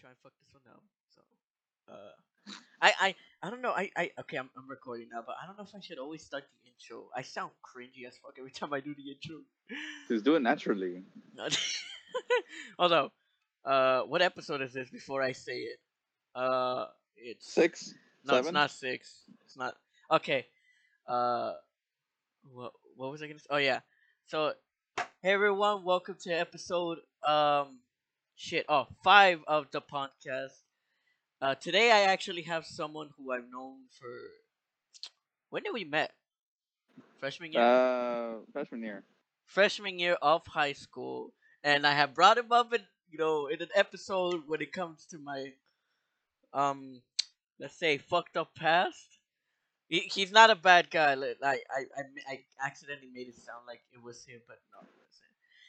try and fuck this one up. So, uh, I, I, I don't know. I, I, okay, I'm, I'm recording now, but I don't know if I should always start the intro. I sound cringy as fuck every time I do the intro. Just do it naturally. Although, uh, what episode is this? Before I say it, uh, it's Six, no, seven. it's not six. It's not okay. Uh, what what was I gonna say? Oh yeah. So, hey everyone, welcome to episode um, shit. Oh, five of the podcast. Uh, today I actually have someone who I've known for. When did we met? Freshman year. Uh, freshman year. freshman year of high school, and I have brought him up in you know in an episode when it comes to my um let's say fucked up past. He, he's not a bad guy. like, I, I I I accidentally made it sound like it was him, but no.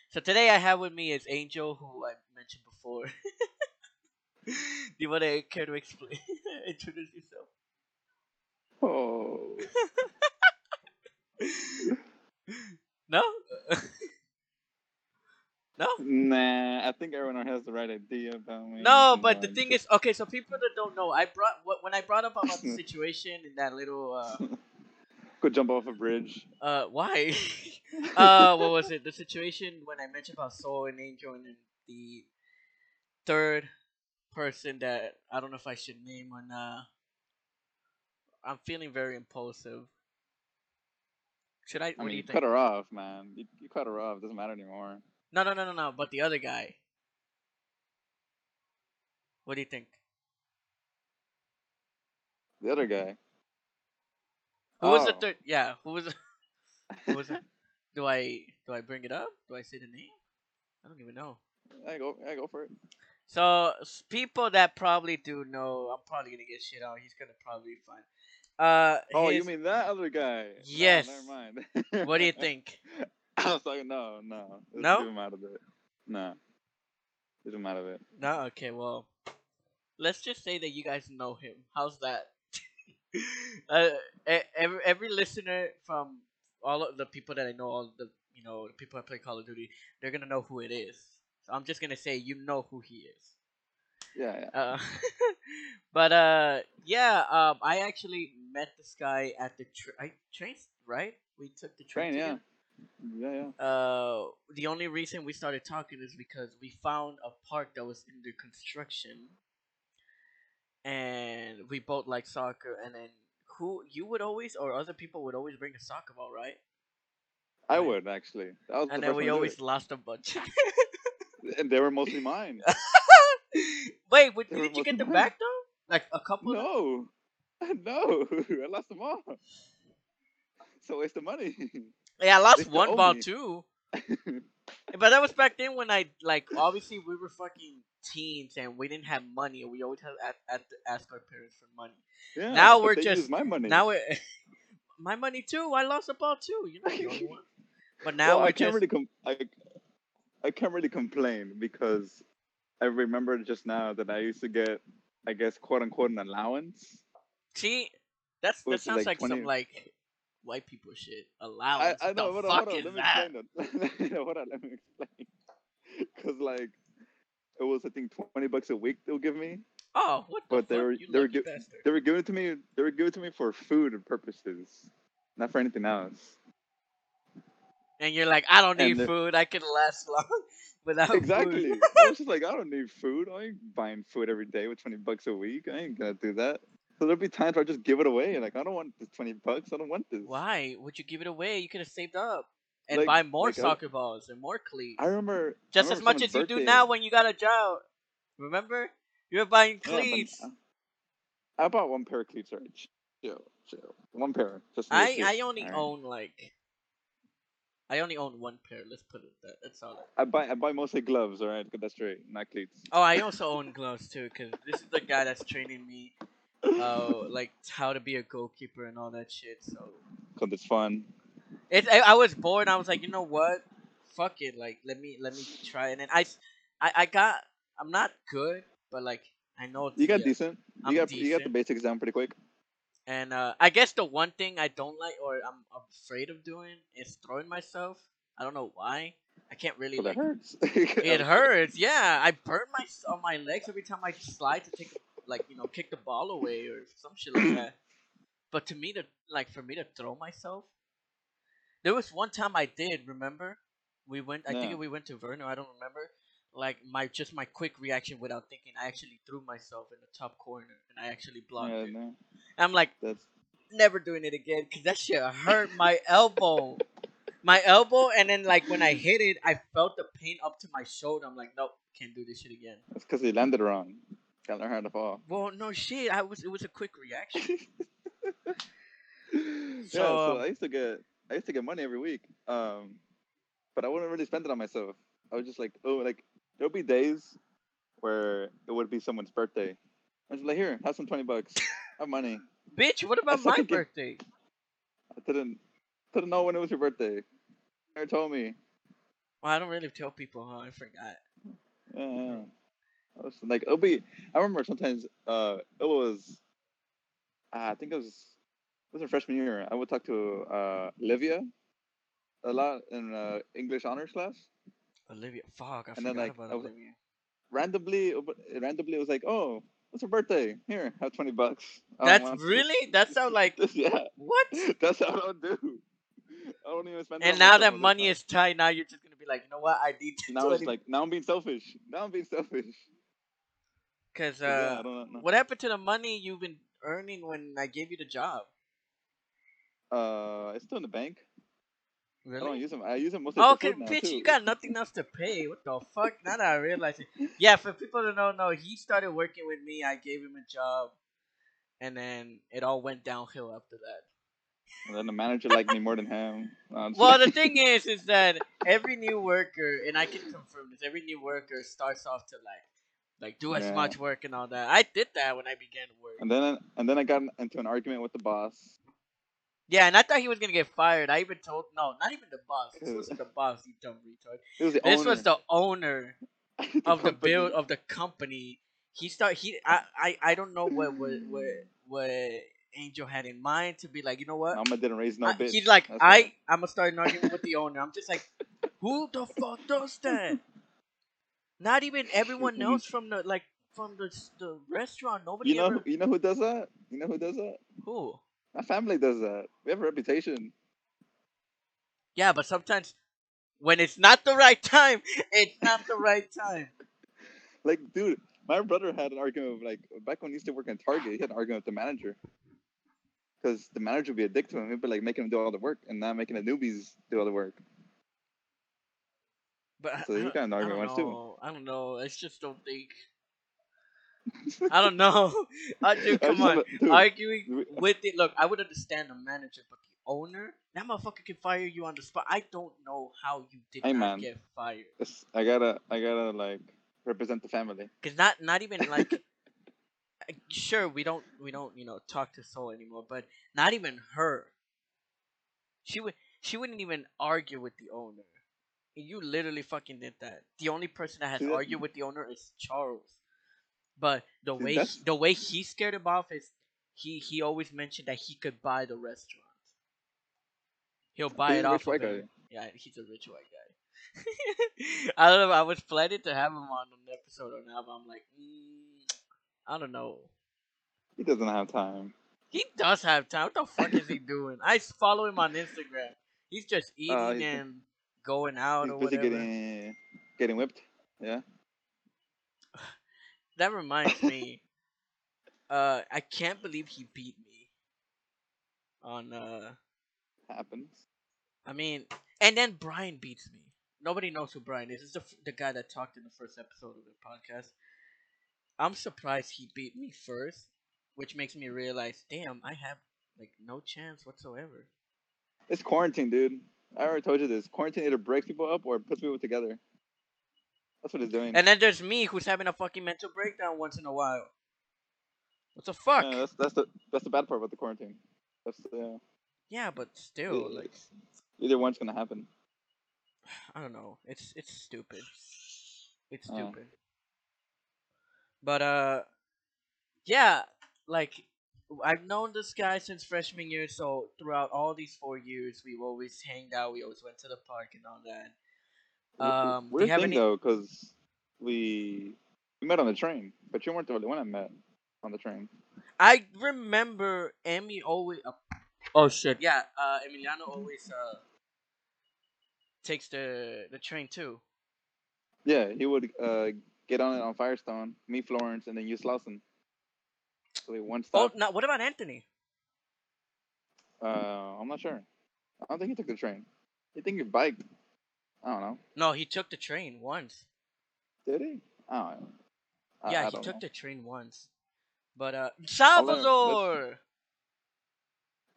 So today I have with me is Angel, who I mentioned before. Do you want to care to explain, introduce yourself? Oh. No. no. Nah, I think everyone has the right idea about me. No, but the thing is, okay. So people that don't know, I brought when I brought up about the situation in that little uh go jump off a bridge. uh why uh what was it the situation when I mentioned about Soul and Angel and then the third person that I don't know if I should name or not. I'm feeling very impulsive. Should I? I What mean, do you you cut her off, man. You, you cut her off. Doesn't matter anymore. No, no, no, no, no. But the other guy. What do you think? The other guy. Who was the Oh. third? Yeah, who was? Who was it? Do I do I bring it up? Do I say the name? I don't even know. I go. I go for it. So people that probably do know, I'm probably gonna get shit out. He's gonna probably be fine. Uh, Oh, you mean that other guy? No, Yes. never mind. what do you think? I was like, no, no. Let's No? Leave him out of it. No. Leave him out of it. No, okay, well, let's just say that you guys know him. How's that? uh, every every listener from all of the people that I know, all the you know the people that play Call of Duty, they're gonna know who it is. So I'm just gonna say you know who he is. Yeah, yeah. Uh, but uh, yeah, um, I actually met this guy at the tra- train, right? We took the train. Train, yeah. Yeah, yeah. Uh, the only reason we started talking is because we found a park that was under construction, and we both like soccer. And then who you would always or other people would always bring a soccer ball, right? I would actually. That was And the then we one to do always lost a bunch. and they were mostly mine. Wait, They were didn't you get them mine. back though? Like a couple? No, no, I lost them all. So waste of money. Yeah, I lost still one ball me. too. But that was back then when I like obviously we were fucking teens and we didn't have money we always had at ask our parents for money. yeah, Now we're just- my money. Now it my money too. I lost a ball too. You know, the. But now well, I can't just really com- I, I can't really complain because I remember just now that I used to get, I guess, quote unquote, an allowance. see that's that sounds like like, some like white people shit. I, Allowance. I know. What Hold on, fuck hold on. Let me that? explain that. hold on, let me explain. Because like, it was I think twenty bucks a week they'll give me. Oh, what the But they were- you they were gi- They were giving it to me. They were giving it to me for food purposes, not for anything else. And you're like, I don't need food. I can last long without Exactly. I was just like, I don't need food. I ain't buying food every day with twenty bucks a week. I ain't gonna do that. So there'll be times where I just give it away. And like I don't want this twenty bucks. I don't want this. Why would you give it away? You could have saved up and Like- buy more like I- soccer balls and more cleats. I remember I Just as much as someone's you do now when you got a job. Remember? You were buying Yeah, but cleats. I bought one pair of cleats. Right? Chill, chill. One pair. Just I, I only alright? own like I only own one pair. Let's put it that. That's all. I buy I buy mostly gloves. All right, get that straight. Not cleats. Oh, I also own gloves too, cause this is the guy that's training me, uh, like how to be a goalkeeper and all that shit. So Cause it's fun. it, I, I was bored. I was like, you know what? Fuck it. Like, let me let me try. And then I, I, I got. I'm not good, but like I know. You got decent. I'm you got you got the basics down pretty quick. And uh, I guess the one thing I don't like or I'm afraid of doing is throwing myself. I don't know why. I can't really like. hurts. It hurts. Yeah, I burn my on my legs every time I slide to take like you know kick the ball away or some shit like that. But to me to like for me to throw myself, there was one time I did. Remember, we went. I Yeah. think we went to Verno. I don't remember. Like my just my quick reaction without thinking, I actually threw myself in the top corner and I actually blocked Yeah, it. no, I'm like that's never doing it again because that shit hurt my elbow. My elbow, and then like when I hit it, I felt the pain up to my shoulder. I'm like, nope, can't do this shit again. that's because he landed wrong. Gotta learn how to fall. Well, no shit. I was. It was a quick reaction. yeah, So, so um, I used to get I used to get money every week. Um, but I wouldn't really spend it on myself. I was just like, oh, like there'll be days where it would be someone's birthday. I was like, here, have some twenty bucks. Have money. Bitch, what about my birthday? I didn't didn't know when it was your birthday. Never told me. Well, I don't really tell people. Huh? I forgot. Yeah, was like, it'll be. I remember sometimes. Uh, it was. Uh, I think it was. It was a freshman year. I would talk to uh Livia, a lot in uh, English honors class. Olivia, fuck, I And then, forgot like, about I was- Olivia. Randomly, randomly, it was like, oh, what's her birthday? Here, have twenty bucks. That's really. That sound like yeah, what? that's how I do. I don't even spend. And now that money is tight, now you're just gonna be like, you know what? I need to. Now it's like now I'm being selfish. Now I'm being selfish. Because yeah, uh, don't what happened to the money you've been earning when I gave you the job? Uh, it's still in the bank. I don't use them. I use them mostly Oh, okay, bitch, too. you got nothing else to pay. What the fuck? Now that I realize it. Yeah, for people that don't know, he started working with me. I gave him a job, and then it all went downhill after that. And then the manager liked me more than him. No, Well, the thing is, is that every new worker, and I can confirm this, every new worker starts off to like, like do as Yeah. much work and all that. I did that when I began to work. And then and then I got into an argument with the boss. Yeah, and I thought he was gonna get fired. I even told no, not even the boss. This wasn't the boss, you dumb retard. It was the This owner was the owner of the build of the company. He start he I I, I don't know what what what what Angel had in mind to be like. You know what? Mama didn't raise no I- bitch. he's like, That's I. I'm gonna start an argument with the owner. I'm just like, who the fuck does that? Not even everyone else from the like from the the restaurant. Nobody You know, ever. you know who does that? You know who does that? Who? My family does that. We have a reputation. Yeah, but sometimes when it's not the right time, it's not the right time. Like, dude, my brother had an argument with, like back when he used to work in Target. He had an argument with the manager because the manager would be a dick to him. He'd be like making him do all the work and not making the newbies do all the work. But So I don't- got an argument too. know. I don't know. I just don't think. I don't know. Uh, dude, come just on. dude, Arguing with it. Look, I would understand the manager, but the owner, that motherfucker can fire you on the spot. I don't know how you did Hey, not man. get fired. it's- I gotta, I gotta like represent the family. Cause not, not even like. Sure, we don't, we don't, you know, talk to Soul anymore. But not even her. She would, she wouldn't even argue with the owner. You literally fucking did that. The only person that has that- argued with the owner is Charles. But the way he, the way he scared him off is he he always mentioned that he could buy the restaurant. He'll buy He's it a off rich of him. guy. Yeah, he's a rich white guy. I don't know. I was planning to have him on an episode or not, but I'm like, mm, I don't know. He doesn't have time. He does have time. What the fuck is he doing? I follow him on Instagram. He's just eating Uh, he's- and going out He's or whatever. getting, getting whipped. Yeah. That reminds me. uh, I can't believe he beat me. On uh, Happens. I mean, and then Brian beats me. Nobody knows who Brian is. It's the the guy that talked in the first episode of the podcast. I'm surprised he beat me first, which makes me realize, damn, I have like no chance whatsoever. It's quarantine, dude. I already told you this. Quarantine either breaks people up or puts people together. That's what it's doing. And then there's me who's having a fucking mental breakdown once in a while. What the fuck? Yeah, that's that's the that's the bad part about the quarantine. That's yeah. yeah, but still, like, Either one's gonna happen. I don't know. It's it's stupid. It's Oh. stupid. But uh, yeah, like I've known this guy since freshman year, so throughout all these four years, we've always hanged out. We always went to the park and all that. W- Um, do Weird you have thing any? though, because we we met on the train, but you weren't the only one I met on the train. I remember Emmy always. Uh, oh shit! Yeah, uh, Emiliano always uh takes the the train too. Yeah, he would uh, get on it on Firestone, me Florence, and then you Slauson. We one Oh, stop. now what about Anthony? Uh, I'm not sure. I don't think he took the train. You think he biked? I don't know. No, he took the train once. Did he? I don't know. Yeah, I he took know. the train once. But uh, Salvador,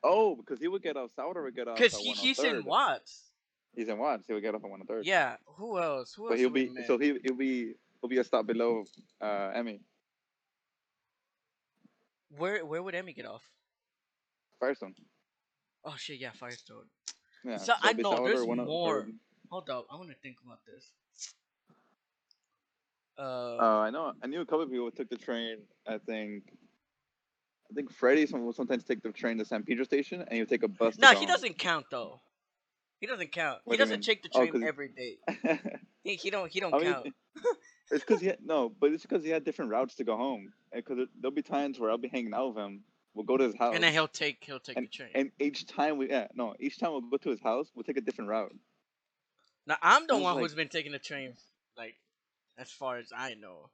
Oh, because he would get off. Salvador would get off. because he, he's in Watts. He's in Watts. He would get off at one third. Yeah. Who else? Who else? But he'll be so he he'll be he'll be a stop below uh Emmy Where where would Emmy get off? Firestone. Oh shit! Yeah, Firestone. Yeah. So, I know, there's 103rd. more. Hold up, I want to think about this. Uh, Uh, I know. I knew a couple of people who took the train. I think. I think Freddie will sometimes take the train to San Pedro Station, and he'll take a bus. no, go he doesn't count though. He doesn't count. What he do doesn't take the Oh, train 'cause- every day. He, he don't. He don't I mean, count. it's because he had, no, but it's because he had different routes to go home. Because there'll be times where I'll be hanging out with him. We'll go to his house, And then he'll take. He'll take and, the train. and each time we yeah no each time we'll go to his house we'll take a different route. now I'm the one like- who's been taking the train, like, as far as I know.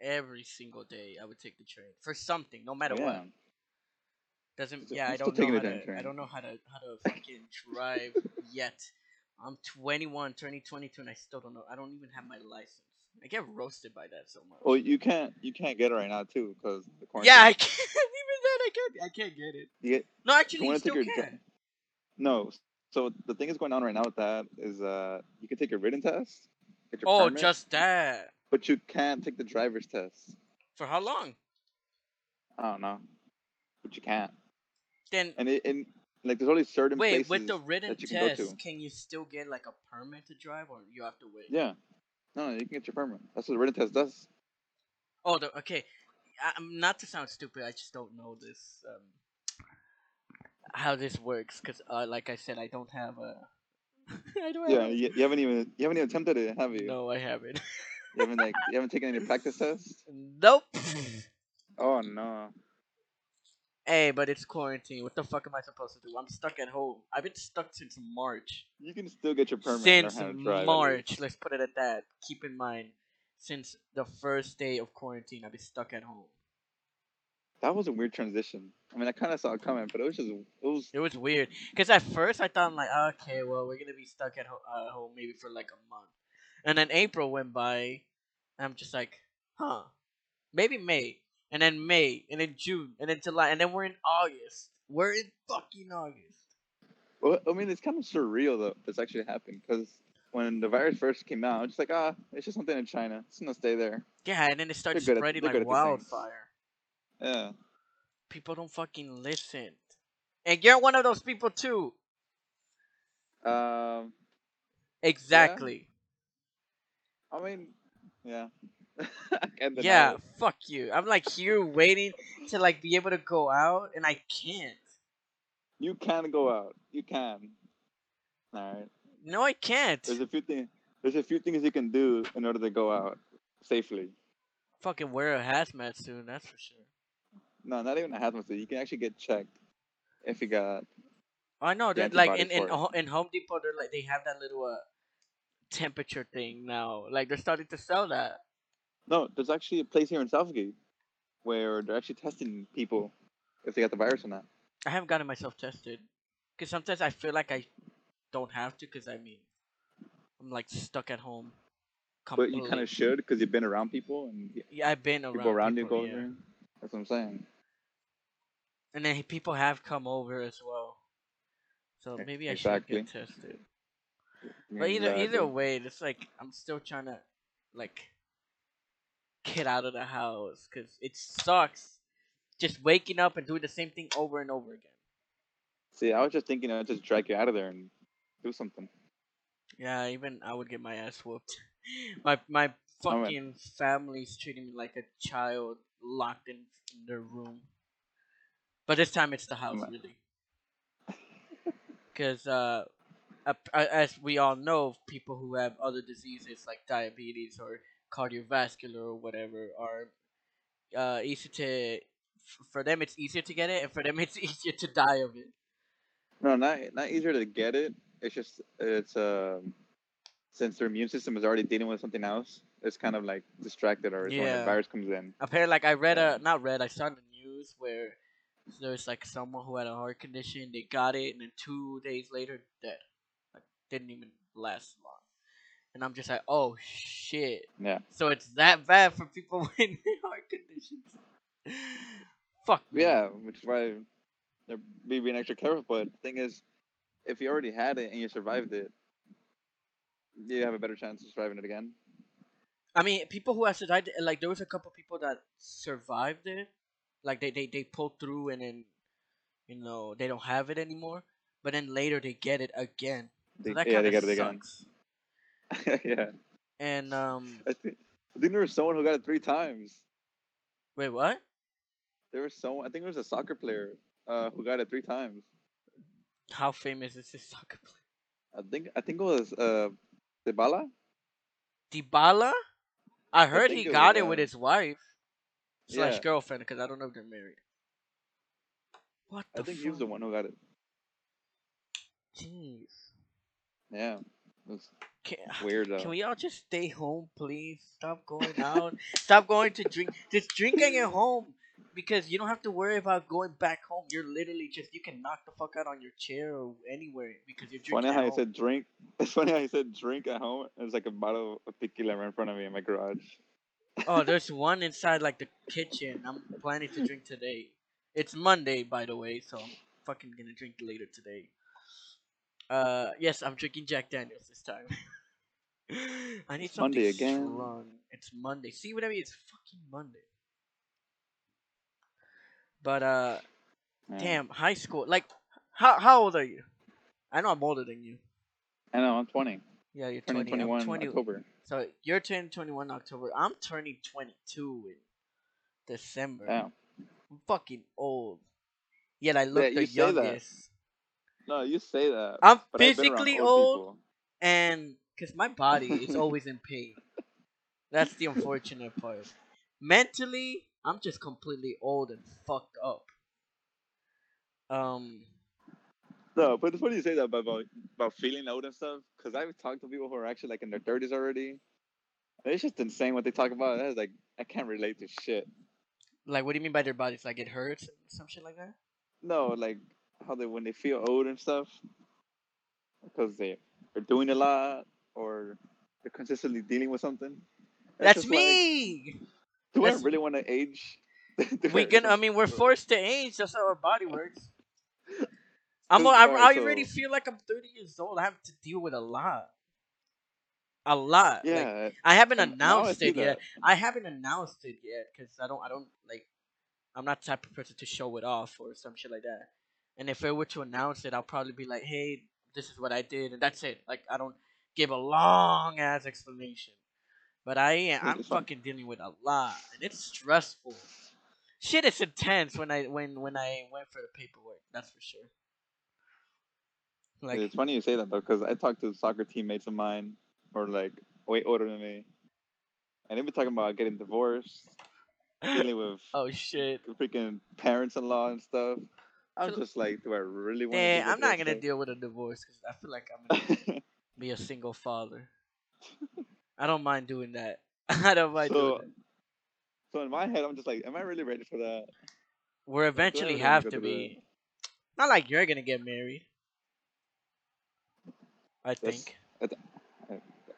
Every single day, I would take the train for something, no matter yeah. what. Doesn't yeah, I'm I don't know how to, I don't know how to how to fucking drive yet. I'm 21, turning 22, and I still don't know. I don't even have my license. I get roasted by that so much. Well, you can't you can't get it right now too because the quarantine. yeah, I can't even then. I can't. I can't get it. You get, No, you actually, you, to still your can. dri- no. So the thing is going on right now with that is uh you can take your written test, get your Oh, permit, just that. but you can't take the driver's test. For how long? I don't know, but you can't. Then And it and like there's only certain wait, with the written you can test, to. can you still get like a permit to drive, or you have to wait? Yeah, no, you can get your permit. That's what the written test does. Oh, the, okay. I'm not to sound stupid. I just don't know this. Um, how this works, because uh, like I said, I don't have a. I don't Yeah, have. you, you haven't even you haven't even attempted it, have you? no, I haven't. You haven't like you haven't taken any practice tests. nope. Oh no. Hey, but it's quarantine. What the fuck am I supposed to do? I'm stuck at home. I've been stuck since March. You can still get your permit. since learn how to drive. March. Let's put it at that. Keep in mind, since the first day of quarantine, I've been stuck at home. That was a weird transition. I mean, I kind of saw it coming, but it was just it was It was weird because at first I thought I'm like, okay, well we're gonna be stuck at ho- uh, home maybe for like a month, and then April went by, and I'm just like, huh, maybe May, and then May, and then June, and then July, and then we're in August. We're in fucking August. Well, I mean, it's kind of surreal though. This actually happened because when the virus first came out, it's just like ah, it's just something in China. It's gonna stay there. Yeah, and then it starts spreading they're like good at things. wildfire. Yeah. People don't fucking listen, and you're one of those people too. Um. Exactly. I mean, yeah. Yeah, it. fuck you. I'm like here waiting to like be able to go out, and I can't. You can go out. You can. All right. No, I can't. There's a few things. There's a few things you can do in order to go out safely. Fucking wear a hazmat soon, that's for sure. No, not even a hazmat suit. You can actually get checked if you got. I know that like in in, for it. Ho- in Home Depot, they're like they have that little uh, temperature thing now. Like they're starting to sell that. No, there's actually a place here in Southgate where they're actually testing people if they got the virus or not. I haven't gotten myself tested because sometimes I feel like I don't have to because I mean I'm like stuck at home. But you kind of should because you've been around people and Yeah, I've been around people around you people, go yeah. there. That's what I'm saying. and then people have come over as well. So maybe I exactly. should get tested. But either either way, it's like I'm still trying to like get out of the house because it sucks just waking up and doing the same thing over and over again. See, I was just thinking I'd just drag you out of there and do something. Yeah, even I would get my ass whooped. My my Oh, fucking family's treating me like a child locked in, in their room. but this time it's the house really. Because uh, as we all know, people who have other diseases like diabetes or cardiovascular or whatever are uh, easy to. For them, it's easier to get it, and for them, it's easier to die of it. No, not not easier to get it. It's just it's um since their immune system is already dealing with something else, it's kind of like distracted or when Yeah. the virus comes in. Apparently, like I read a not read, I saw in the news where there's like someone who had a heart condition, they got it, and then two days later, dead. Like didn't even last long. And I'm just like, oh shit. Yeah. So it's that bad for people with heart conditions. Fuck. Yeah, which is why they're be being extra careful. But the thing is, if you already had it and you survived it, you have a better chance of surviving it again. I mean, people who have survived, it, like there was a couple people that survived it, like they they they pulled through and then, you know, they don't have it anymore. But then later they get it again. So yeah, they got it again. yeah, And um, I think, I think there was someone who got it three times. wait, what? There was someone. I think there was a soccer player uh, who got it three times. How famous is this soccer player? I think I think it was uh, Dybala. Dybala? I heard think he it got was, it with his wife slash yeah. girlfriend because I don't know if they're married. What the I think fuck? he was the one who got it. Jeez. Yeah, it was Can, ah, weird. Though. can we all just stay home, please? Stop going out. Stop going to drink. Just drinking at home because you don't have to worry about going back home. You're literally just you can knock the fuck out on your chair or anywhere because you're drinking funny at how home. said drink. It's funny how he said drink at home. There's like a bottle of tequila right in front of me in my garage. Oh, there's one inside like the kitchen. I'm planning to drink today. It's Monday, by the way, so I'm fucking gonna drink later today. Uh, yes, I'm drinking Jack Daniels this time. I need It's something Monday again. strong. It's Monday. See what I mean? It's fucking Monday. But uh, Yeah. damn, high school. Like, how how old are you? I know I'm older than you. I know. I'm 20. Yeah, you're Turning 20. I'm 21 20. October. So you're turning 21 October. I'm turning 22 in December. Yeah. I'm fucking old. Yet I look Yeah, the you youngest. No, you say that. I'm but I've been around physically old old, and because my body is always in pain. That's the unfortunate part. Mentally, I'm just completely old and fucked up. Um, No, but it's funny you say that about about, feeling old and stuff. Because I've talked to people who are actually like in their 30s already. It's just insane what they talk about. It's like I can't relate to shit. like, what do you mean by their bodies? Like it hurts some shit like that? No, like how they when they feel old and stuff, because they are doing a lot or they're consistently dealing with something. That's just like, me. do That's- I really want to age? We I- can. I mean, we're forced to age. That's how our body works. I'm. I, I already feel like I'm 30 years old. I have to deal with a lot. A lot. Like, Yeah, I haven't I announced see it yet. that. I haven't announced it yet because I don't. I don't like. I'm not the type of person to show it off or some shit like that. And if I were to announce it, I'll probably be like, "Hey, this is what I did," and that's it. Like I don't give a long ass explanation. But I am. I'm fucking dealing with a lot, and it's stressful. Shit is intense when I when when I went for the paperwork. That's for sure. Like it's funny you say that though, because I talked to soccer teammates of mine or like way older than me, and they've been talking about getting divorced, dealing with oh shit. freaking parents-in-law and stuff. I'm just like, do I really want? To I'm not gonna deal with a divorce because I feel like I'm gonna be a single father. I don't mind doing that. I don't mind doing so, that. so in my head, I'm just like, am I really ready for that? We're eventually have to be. Not like you're gonna get married. I That's- think.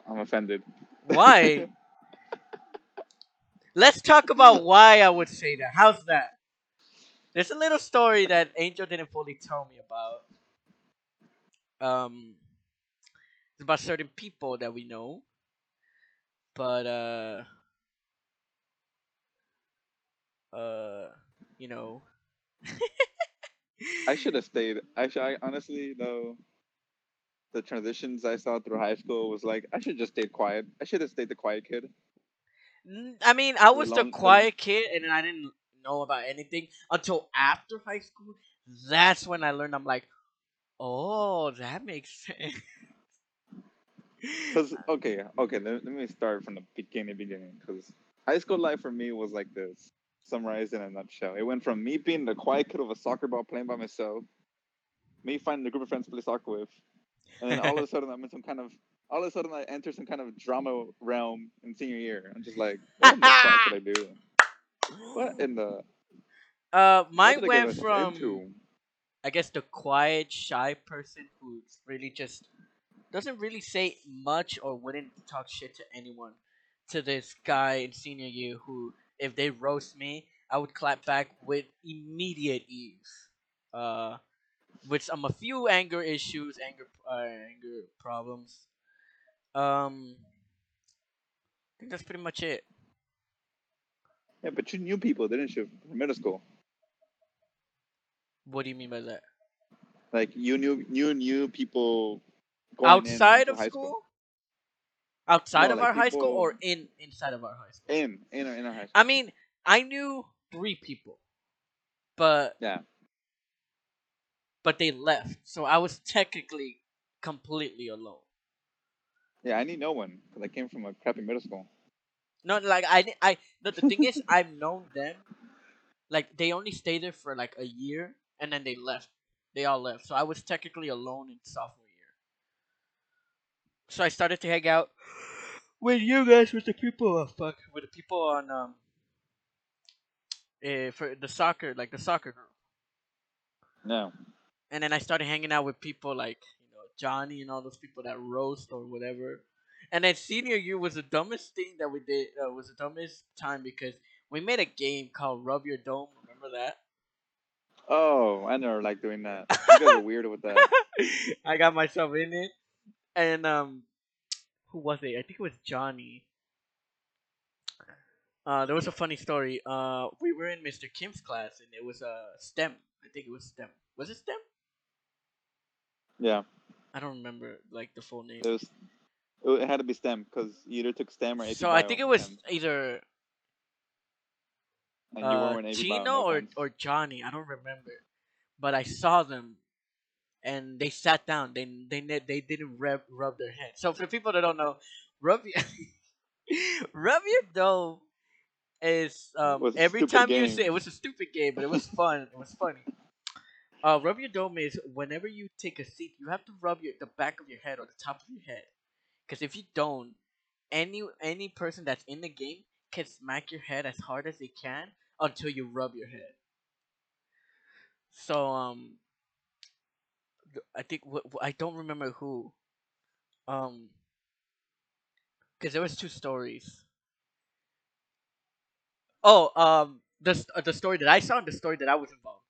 I'm offended. Why? Let's talk about why I would say that. How's that? There's a little story that Angel didn't fully tell me about. Um, it's about certain people that we know, but uh, uh, you know. I should have stayed. Actually, I honestly though, the transitions I saw through high school was like I should just stayed quiet. I should have stayed the quiet kid. I mean, I was the- quiet kid, and I didn't know about anything until after high school. That's when I learned. I'm like, oh, that makes sense. Because okay, okay, let, let me start from the beginning, beginning. Because high school life for me was like this, summarized in a nutshell. It went from me being the quiet kid with a soccer ball playing by myself, me finding a group of friends to play soccer with, and then all of a sudden I'm in some kind of, all of a sudden I enter some kind of drama realm in senior year. I'm just like, what the fuck did I do? What in the? Uh, mine did I get went from into? I guess the quiet, shy person who's really just doesn't really say much or wouldn't talk shit to anyone, to this guy in senior year who, if they roast me, I would clap back with immediate ease. Uh, with some a few anger issues, anger uh, anger problems. Um, I think that's pretty much it. Yeah, but you knew people, didn't you, from middle school? What do you mean by that? Like you knew, you knew people going Outside of high school? Outside No, of like our high school or in inside of our high school? In in our, in our high school. I mean, I knew three people, but Yeah. but they left, so I was technically completely alone. Yeah, I need no one because I came from a crappy middle school. No, like I, I. No, the thing is, I've known them. Like they only stayed there for like a year, and then they left. They all left, so I was technically alone in sophomore year. So I started to hang out with you guys, with the people. Oh, fuck, with the people on um. eh, for the soccer, like the soccer group. No. and then I started hanging out with people like you know Johnny and all those people that roast or whatever. And then senior year was the dumbest thing that we did. Uh, was the dumbest time because we made a game called Rub Your Dome. Remember that? Oh, I never like doing that. You guys are weird with that. I got myself in it, and um, who was it? I think it was Johnny. Uh, there was a funny story. Uh, we were in Mr. Kim's class, and it was uh, STEM. I think it was STEM. Was it STEM? Yeah, I don't remember like the full name. it was. It had to be STEM because you either took STEM or AP So I think it was STEM, either and uh, Chino or or Johnny. I don't remember, but I saw them, and they sat down. They they they didn't rub rub their head. So for the people that don't know, rub your rub your dome is um every time you game. say it was a stupid game, but it was fun. it was funny. Uh, rub your dome is whenever you take a seat, you have to rub your the back of your head or the top of your head, because if you don't, any any person that's in the game can smack your head as hard as they can until you rub your head. So um, I think I don't remember who, um, because there was two stories. Oh, um, the uh, the story that I saw and the story that I was involved.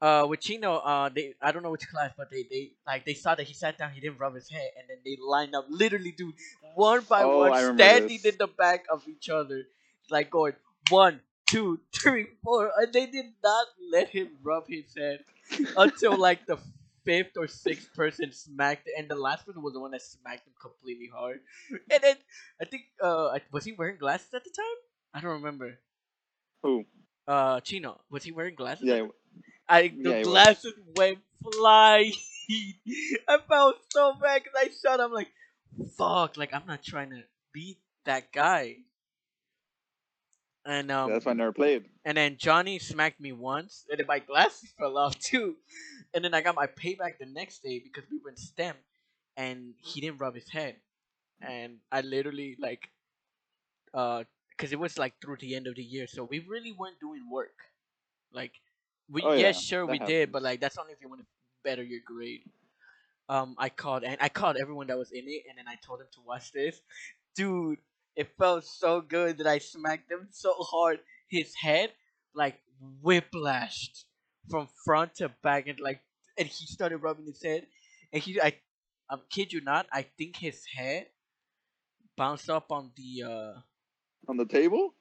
Uh, with Chino, uh, they I don't know which class, but they they like they saw that he sat down, he didn't rub his head, and then they lined up, literally, dude, one by Oh, one, I remember standing this. in the back of each other, like going one, two, three, four, and they did not let him rub his head until like the fifth or sixth person smacked, and the last person was the one that smacked him completely hard. And then I think uh I- was he wearing glasses at the time? I don't remember. Who? Uh, Chino was he wearing glasses? Yeah, I the glasses went flying. I felt so bad because I shot. I'm like, fuck. Like I'm not trying to beat that guy. And um, that's why I never played. and then Johnny smacked me once, and then my glasses fell off too. And then I got my payback the next day because we were in STEM, and he didn't rub his head, and I literally like, uh, because it was like through the end of the year, so we really weren't doing work. Like, we Oh, yes, yeah, sure we that did, but like that's only if you want to better your grade. Um, I called and I called everyone that was in it, and then I told them to watch this. Dude, it felt so good that I smacked him so hard. His head like whiplashed from front to back, and like, and he started rubbing his head, and he, I, I'm kid you not, I think his head bounced up on the uh, On the table?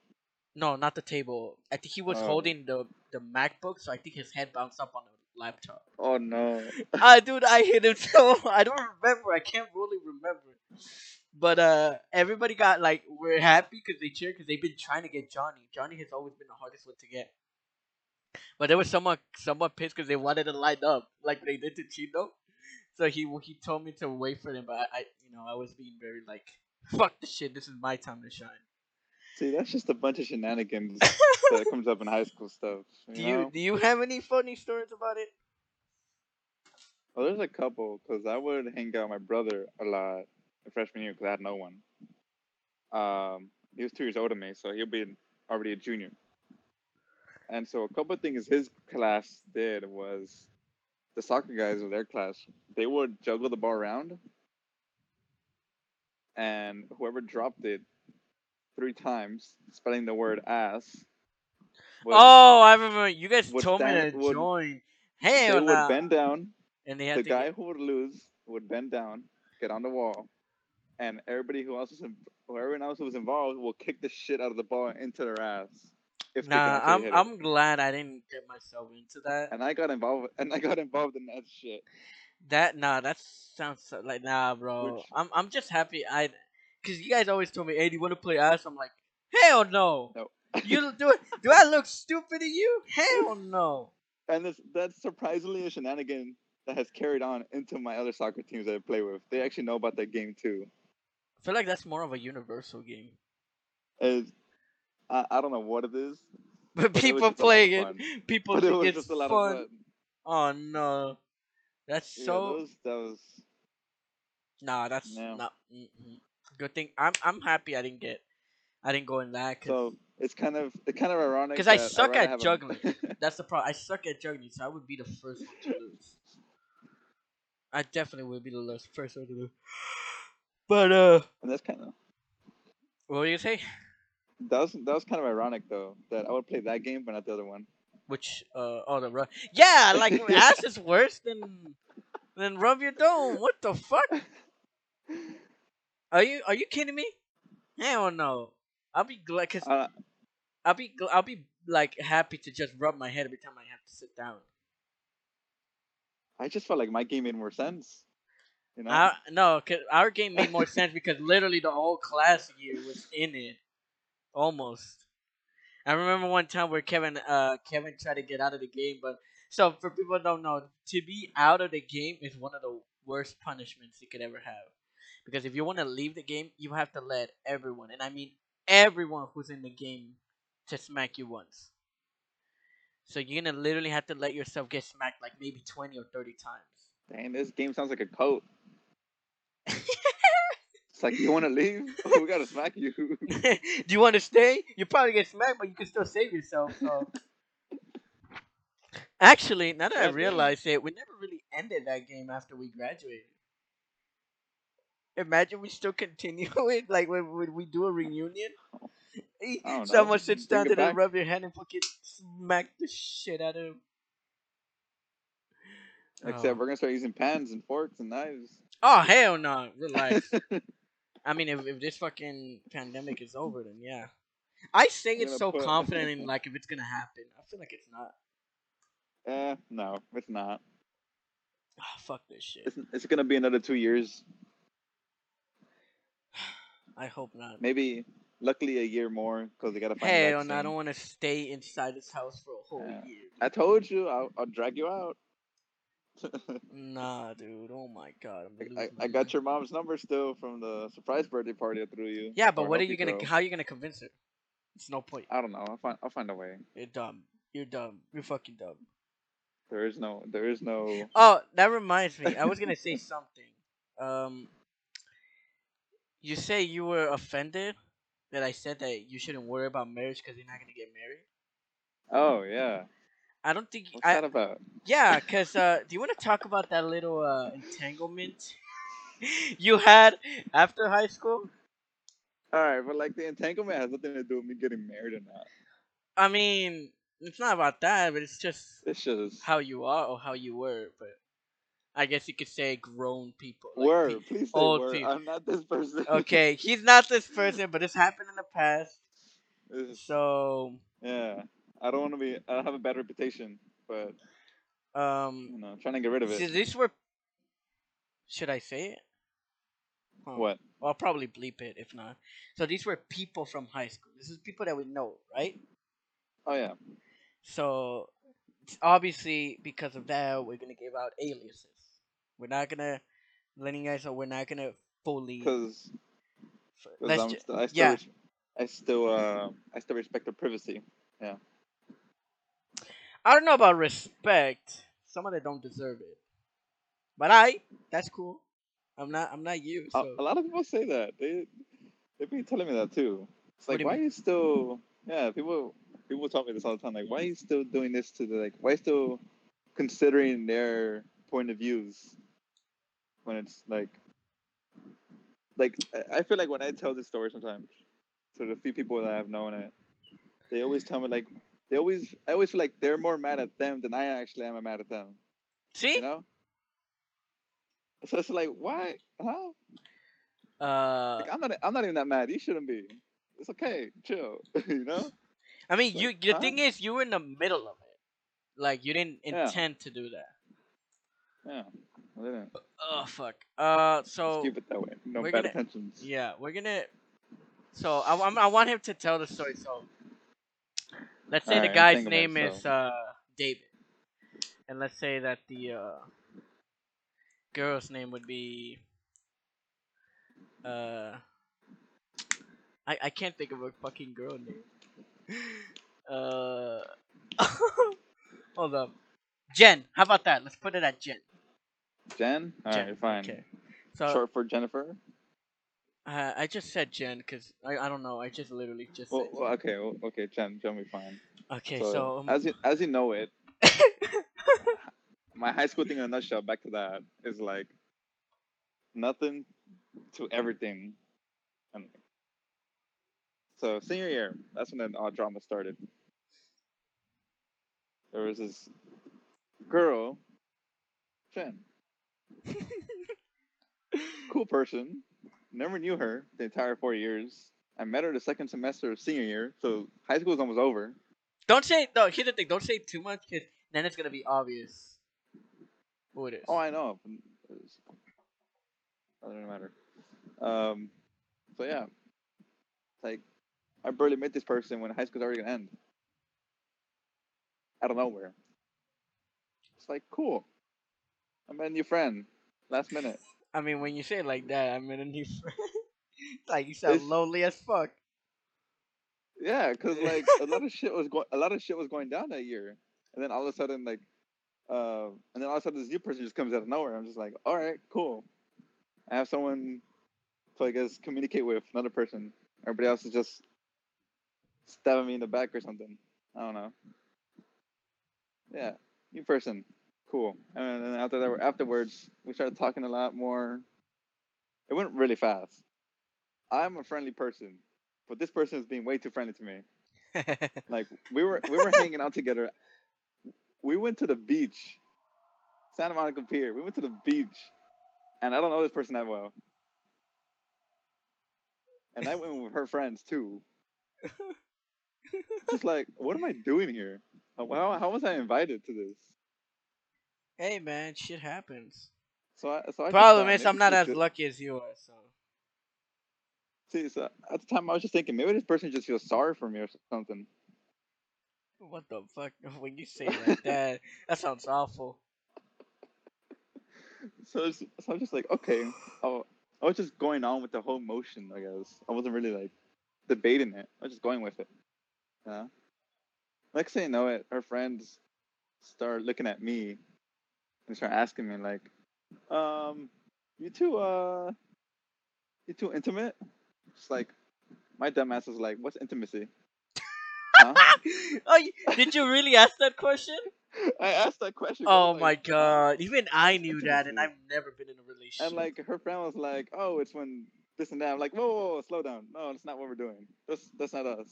no, not the table. I think he was Oh. holding the the MacBook, so I think his head bounced up on the laptop. Oh no. Ah, dude, I hit him so. I don't remember. I can't really remember. But uh, everybody got like we're happy because they cheered because they've been trying to get Johnny. Johnny has always been the hardest one to get. But there was someone somewhat pissed because they wanted to line up like they did to Chino. So he he told me to wait for them, but I, I you know I was being very like fuck the shit. This is my time to shine. See, that's just a bunch of shenanigans that comes up in high school stuff. You Do know? you do you have any funny stories about it? Well, there's a couple because I would hang out with my brother a lot freshman year because I had no one. Um, he was two years older than me, so he'll be already a junior. And so a couple of things his class did was the soccer guys of their class they would juggle the ball around, and whoever dropped it three times, spelling the word ass. would- oh, I remember you guys told me to would- join. they Hell would bend down And they had the guy get- who would lose would bend down, get on the wall, and everybody who else was in, whoever else who was involved will kick the shit out of the ball into their ass. If they Nah, I'm. I'm glad I didn't get myself into that. And I got involved, and I got involved in that shit. That nah, that sounds like nah, bro. Which- I'm I'm just happy I, cause you guys always told me, "Hey, do you want to play ass?" I'm like, hell no. No. You do it? Do I look stupid to you? Hell no. And this, that's surprisingly a shenanigan that has carried on into my other soccer teams that I play with. They actually know about that game too. I feel like that's more of a universal game. Is I, I don't know what it is, But but it people just a lot playing it, people but it think was it's just a lot fun. of fun. Oh no, that's Yeah, so those, that was nah. That's No. not. Mm-mm. Good thing. I'm I'm happy I didn't get, I didn't go in that. Cause so. It's kind of it's kind of ironic because I suck at a- juggling. That's the problem. I suck at juggling, so I would be the first one to lose. I definitely would be the last first one to lose. But uh, and that's kind of what do you say? That was that was kind of ironic though that I would play that game but not the other one. Which uh oh the run? Yeah, like ass is worse than than rub your dome. What the fuck? Are you are you kidding me? Hell no. I'll be glad cause Uh, I'll be gl- I'll be like happy to just rub my head every time I have to sit down. I just felt like my game made more sense. You know, Our, no, cause our game made more sense because literally the whole class year was in it, almost. I remember one time where Kevin, uh, Kevin tried to get out of the game, but so for people who don't know, to be out of the game is one of the worst punishments you could ever have, because if you want to leave the game, you have to let everyone, and I mean everyone who's in the game, to smack you once. So you're gonna literally have to let yourself get smacked like maybe twenty or thirty times. dang, this game sounds like a cult. It's like you want to leave? Oh, we gotta smack you. Do you want to stay? You probably get smacked, but you can still save yourself. So. Actually, now that I realize it, we never really ended that game after we graduated. Imagine we still continue it, like when, when we do a reunion. Know. Someone sits down it there and back. rub your hand and fucking smack the shit out of him. Except Oh. we're gonna start using pans and forks and knives. Oh hell no! Relax. I mean, if, if this fucking pandemic is over, then yeah. I say it's so put- confident in like if it's gonna happen. I feel like it's not. eh, no, it's not. Oh, fuck this shit. It's, it's gonna be another two years, I hope not. maybe. Luckily, a year more because they gotta find. a Hell no! I don't want to stay inside this house for a whole Yeah. year. I told you, I'll, I'll drag you out. Nah, dude. Oh my god. I'm I, I got your mom's number still from the surprise birthday party I threw you. Yeah, but what are you gonna? throw. How are you gonna convince her? It's no point. I don't know. I'll find. I'll find a way. You're dumb. You're dumb. You're fucking dumb. There is no. There is no. Oh, that reminds me. I was gonna say something. Um, you say you were offended that I said that you shouldn't worry about marriage because you're not gonna get married. Oh yeah. I don't think. What's I, that about? Yeah, cause uh, do you want to talk about that little uh, entanglement you had after high school? All right, but like the entanglement has nothing to do with me getting married or not. I mean, it's not about that, but it's just It's just how you are or how you were. But I guess you could say grown people. like pe- Please say old word. people. I'm not this person. Okay, he's not this person, but it's happened in the past. It's- So, yeah, I don't want to be. I don't have a bad reputation, but um, you know, trying to get rid of see, it. these were. Should I say it? Huh. What? I'll probably bleep it if not. So these were people from high school. This is people that we know, right? Oh yeah. So obviously because of that, we're gonna give out aliases. We're not gonna letting you guys know we're not gonna fully. Because ju- st- I still yeah. res- I still uh I still respect their privacy. Yeah. I don't know about respect. Some of them don't deserve it, but I that's cool. I'm not. I'm not you. A- So A, lot of people say that. They they've been telling me that too. It's like why mean? are you still yeah, people people tell me this all the time. Like why are you still doing this to the like why are you still considering their point of views when it's like like I- feel like when I tell this story sometimes to the few people that I've known it, they always tell me like they always I always feel like they're more mad at them than I actually am mad at them. see, You know? So it's like why? Huh? uh, Like, I'm not. I'm not even that mad. You shouldn't be. It's okay. Chill. you know. I mean, like, you. The huh? thing is, you were in the middle of it. Like you didn't Yeah. intend to do that. Yeah. I. Oh fuck. Uh, so keep it that way. No bad gonna- intentions. Yeah, we're gonna. So I, I'm- I want him to tell the story. So let's say the Alright, guy's it, name is so- uh David, and let's say that the uh girl's name would be uh I I can't think of a fucking girl name. Uh, hold up, Jen. How about that? Let's put it at Jen. Jen. All right. Jen, Fine. Okay. So Short for Jennifer. uh, I just said Jen because I, I don't know. I just literally just Well, said. well, okay. Well, okay. Jen. Jen be fine. Okay, so, so, um, as you as you know it, my high school thing in a nutshell. Back to that is like nothing to everything. And so senior year, that's when the all drama started. There was this girl, Jen, cool person. Never knew her the entire four years. I met her the second semester of senior year, so high school was almost over. don't say no. Here's the thing: don't say too much, because then it's gonna be obvious who it is. Oh, I know. it's- Doesn't matter. Um, so yeah, it's like I barely met this person when high school's already gonna end. Out of nowhere. It's like cool. I met a new friend last minute. I mean, when you say it like that, I mean a new friend. It's like you sound It's- lonely as fuck. Yeah, cause like a lot of shit was going, a lot of shit was going down that year, and then all of a sudden like, uh, and then all of a sudden this new person just comes out of nowhere. I'm just like, all right, cool. I have someone to I guess communicate with another person. Everybody else is just stabbing me in the back or something. I don't know. Yeah, new person, cool. And then after that, mm. afterwards, we started talking a lot more. It went really fast. I'm a friendly person, but this person is being way too friendly to me. Like we were we were hanging out together. We went to the beach, Santa Monica Pier. We went to the beach, and I don't know this person that well. And I went with her friends too. Just like, what am I doing here? How, how was I invited to this? Hey man, shit happens. So, I, so I Problem is, I'm not as lucky as you are. So See, so at the time I was just thinking maybe this person just feels sorry for me or something. what the fuck? When you say like that, that sounds awful. So, so I'm just like, okay. I, I was just going on with the whole motion, I guess. I wasn't really like debating it. I was just going with it. Yeah. Next thing you know it, her friends start looking at me and start asking me like, um, you too, uh you too intimate? It's like my dumbass was like, What's intimacy? Huh? oh, did you really ask that question? I asked that question. Oh my like, god! Even I knew that, and I've never been in a relationship. And like her friend was like, "Oh, it's when this and that." I'm like, "Whoa, whoa, whoa, slow down! No, that's not what we're doing. That's that's not us.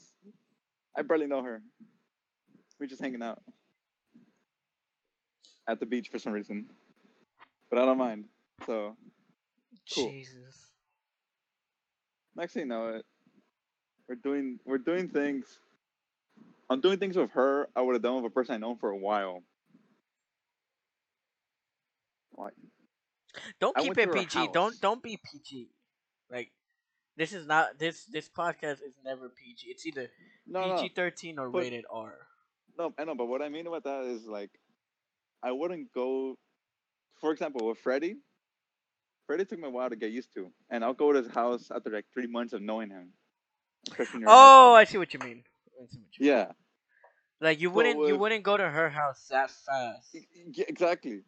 I barely know her. We're just hanging out at the beach for some reason, but I don't mind. So cool. Jesus. next thing you know, it we're doing we're doing things. I'm doing things with her. I would have done with a person I known for a while. Like Don't I keep it PG. Don't don't be PG. Like This is not this this podcast is never PG. It's either No, no, PG thirteen or but- rated R. no. I know, but what I mean about that is like, I wouldn't go. For example, with Freddie, Freddie took me a while to get used to, and I'll go to his house after like three months of knowing him. especially when you're in oh, high Oh. I see what you mean. What you mean. yeah, Like you wouldn't you wouldn't go to her house that fast. exactly.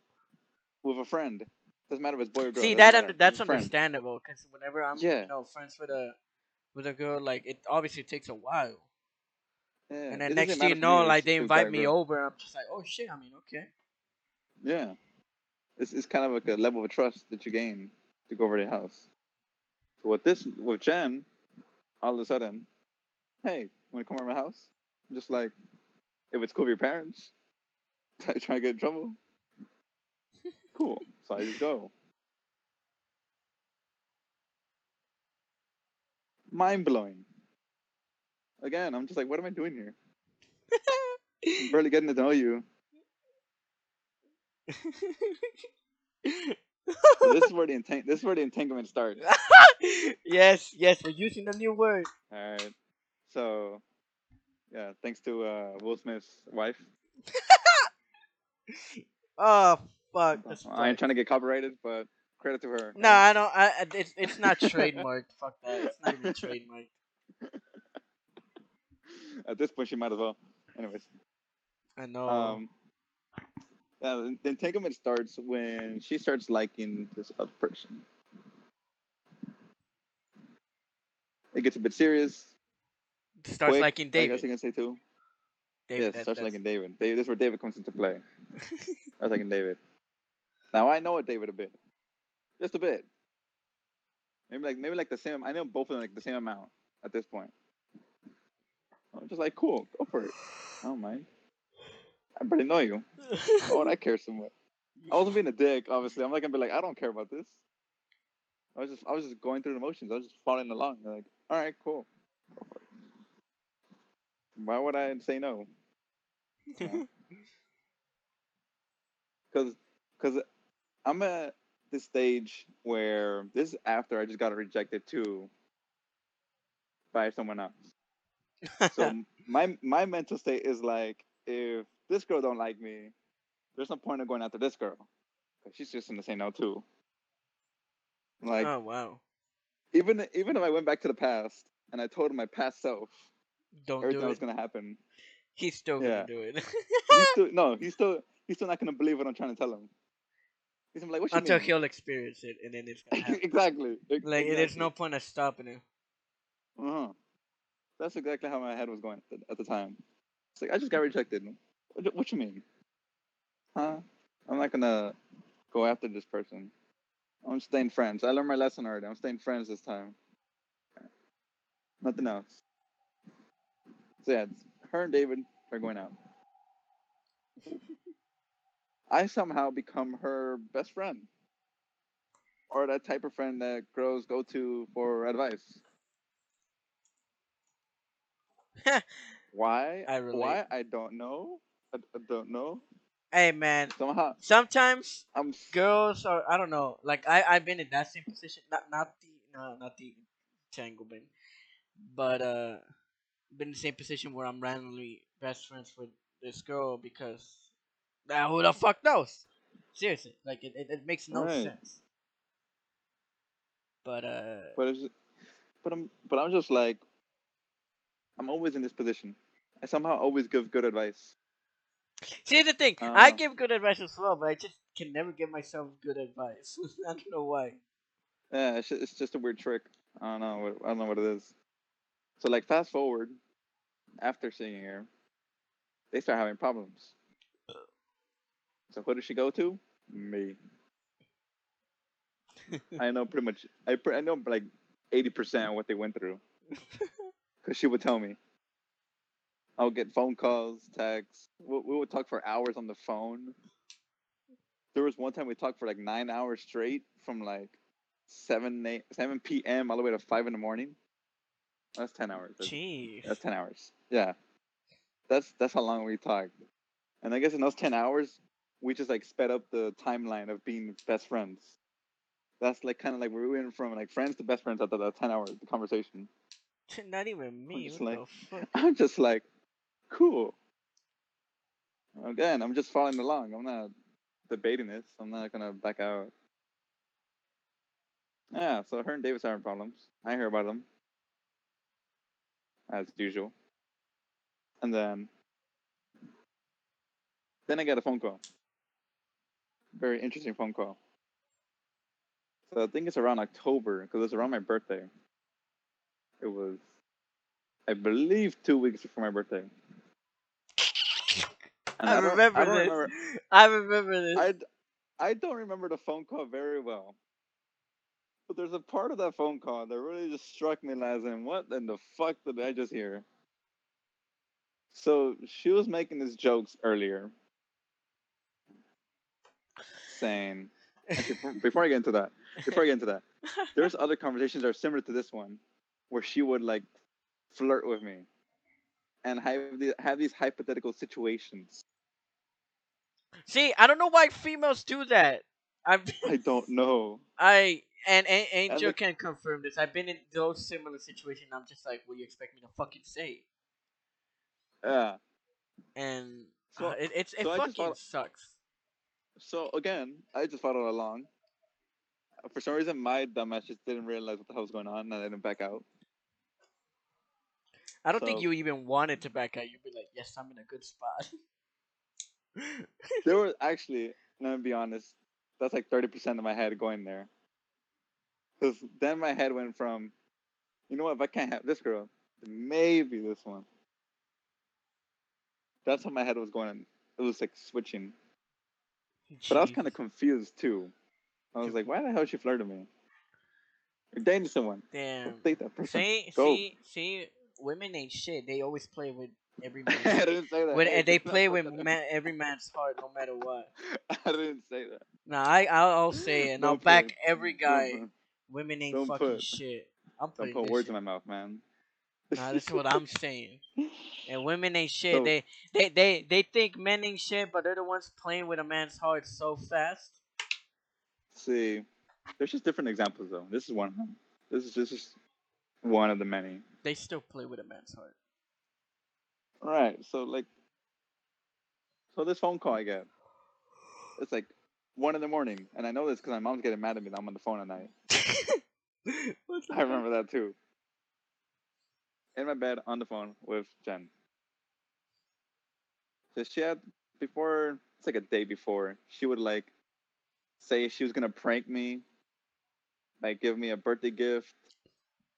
With a friend, doesn't matter if it's boy or girl. See that under, that's It's a friend. understandable because whenever I'm Yeah. you know friends with a with a girl, like it obviously takes a while. Yeah, And then doesn't next thing you know, like they invite me girl. over, and I'm just like, oh shit. I mean, okay. Yeah. It's, it's kind of like a level of trust that you gain to go over to their house. So with this, with Jen, all of a sudden, hey, want to come over to my house? I'm just like, if it's cool with your parents, trying to get in trouble, cool. So I just go. Mind blowing. Again, I'm just like, what am I doing here? I'm barely getting to know you. So this is where the entang- this is where the entanglement starts. yes, yes, we're using the new word. All right. So, yeah, thanks to uh, Will Smith's wife. Oh fuck. I ain't trying to get copyrighted, but credit to her. No, I don't. I, it's it's not trademarked. Fuck that. It's not even trademarked. At this point, she might as well. Anyways, I know. um, Uh, yeah, the- entanglement starts when she starts liking this other person. It gets a bit serious. starts quick, liking David. I guess you can say too. David yes, that- starts that's- liking David. David. This is where David comes into play. Starts liking David. Now I know David a bit, just a bit. Maybe like maybe like the same. I know both of them like the same amount at this point. I'm just like, cool, go for it. I don't mind. I barely know you. Why would I care so much? I wasn't being a dick, obviously. I'm not gonna be like, I don't care about this. I was just, I was just going through the motions. I was just following along. They're Like, all right, cool. Go for it. Why would I say no? Because, because I'm at this stage where this is after I just got rejected too by someone else. So my my mental state is like, if this girl don't like me, there's no point in going after this girl, 'Cause she's just gonna say no too. Like oh wow. even even if I went back to the past and I told my past self Don't everything do was gonna happen, He's still Yeah. gonna do it he's still no, he's still he's still not gonna believe what I'm trying to tell him. He's like, what you until mean? he'll experience it, and then it's gonna happen. exactly. ex- like there's no point of stopping it. Uh-huh. That's exactly how my head was going at the, at the time. It's like I just got rejected. What, what you mean? Huh? I'm not gonna go after this person. I'm staying friends. I learned my lesson already. I'm staying friends this time. Nothing else. So yeah, it's her and David are going out. I somehow become her best friend. Or that type of friend that girls go to for advice. Why? I relate. Why? I don't know. I, I don't know. Hey man, Somehow sometimes I'm. girls are I don't know. Like I I've been in that same position. Not not the no not the entanglement, but uh, been in the same position where I'm randomly best friends with this girl because now who the fuck knows? Seriously, like it it, it makes no Right. sense. But uh, But it's, but I'm. But I'm just like. I'm always in this position. I somehow always give good advice. See the thing, I Uh. give good advice as well, but I just can never give myself good advice. I don't know why. Yeah, it's just, it's just a weird trick. I don't know. What, I don't know what it is. So like, fast forward, after seeing her, they start having problems. So who does she go to? Me. I know pretty much. I I know like eighty percent of what they went through. Cause she would tell me. I would get phone calls, texts. We, we would talk for hours on the phone. There was one time we talked for like nine hours straight, from like seven eight, seven p.m. all the way to five in the morning. That's ten hours. That's, Jeez. that's ten hours. Yeah, that's that's how long we talked. And I guess in those ten hours, we just like sped up the timeline of being best friends. That's like kind of like we went from like friends to best friends after that ten hour conversation. Not even me. just What like-? I'm just like, cool. Again, I'm just following along. I'm not debating this. I'm not gonna back out. Yeah, so her and David are having problems. I hear about them. As usual. And then then I get a phone call. Very interesting phone call. So I think it's around October, because it's around my birthday. It was I believe two weeks before my birthday. And I, remember I this. remember- I remember this. I, I don't remember the phone call very well. But there's a part of that phone call that really just struck me as in what in the fuck did I just hear? So she was making these jokes earlier, saying actually, before- before I get into that, before I get into that, there's other conversations that are similar to this one, where she would like flirt with me, and have the, have these hypothetical situations. See, I don't know why females do that. I've I don't know. I and, and Angel look- can confirm this. I've been in those similar situations. I'm just like, what do you expect me to fucking say? Yeah. And So- uh, it it's, it so fucking thought- sucks. So again, I just followed along. For some reason, my dumbass just didn't realize what the hell was going on, and I didn't back out. I don't think you even wanted to back out. You'd be like, yes, I'm in a good spot. There was actually, let me be honest, that's like thirty percent of my head going there. Because then my head went from, you know what? If I can't have this girl, maybe this one. That's how my head was going. It was like switching, but I was kind of confused too. I was like, why the hell is she flirting me? You're dating someone. damn. Date that person. See, Go. see, see. Women ain't shit. They always play with every man. I didn't say that. when, and they play with man, every man's heart, no matter what. I didn't say that. Nah, I I'll, I'll say it, and I'll Don't back every don't guy. Women ain't don't fucking put- shit. I'm Don't putting put words shit. in my mouth, man. Nah, this is what I'm saying. And women ain't shit. So- they, they they they think men ain't shit, but they're the ones playing with a man's heart so fast. See, there's just different examples though. This is one of them. This is this is one of the many. They still play with a man's heart. All right, so like, so this phone call I get, it's like one in the morning, and I know this because my mom's getting mad at me that I'm on the phone at night. I remember that too. In my bed on the phone with Jen. So she had before it's like a day before, she would like say she was gonna prank me, like give me a birthday gift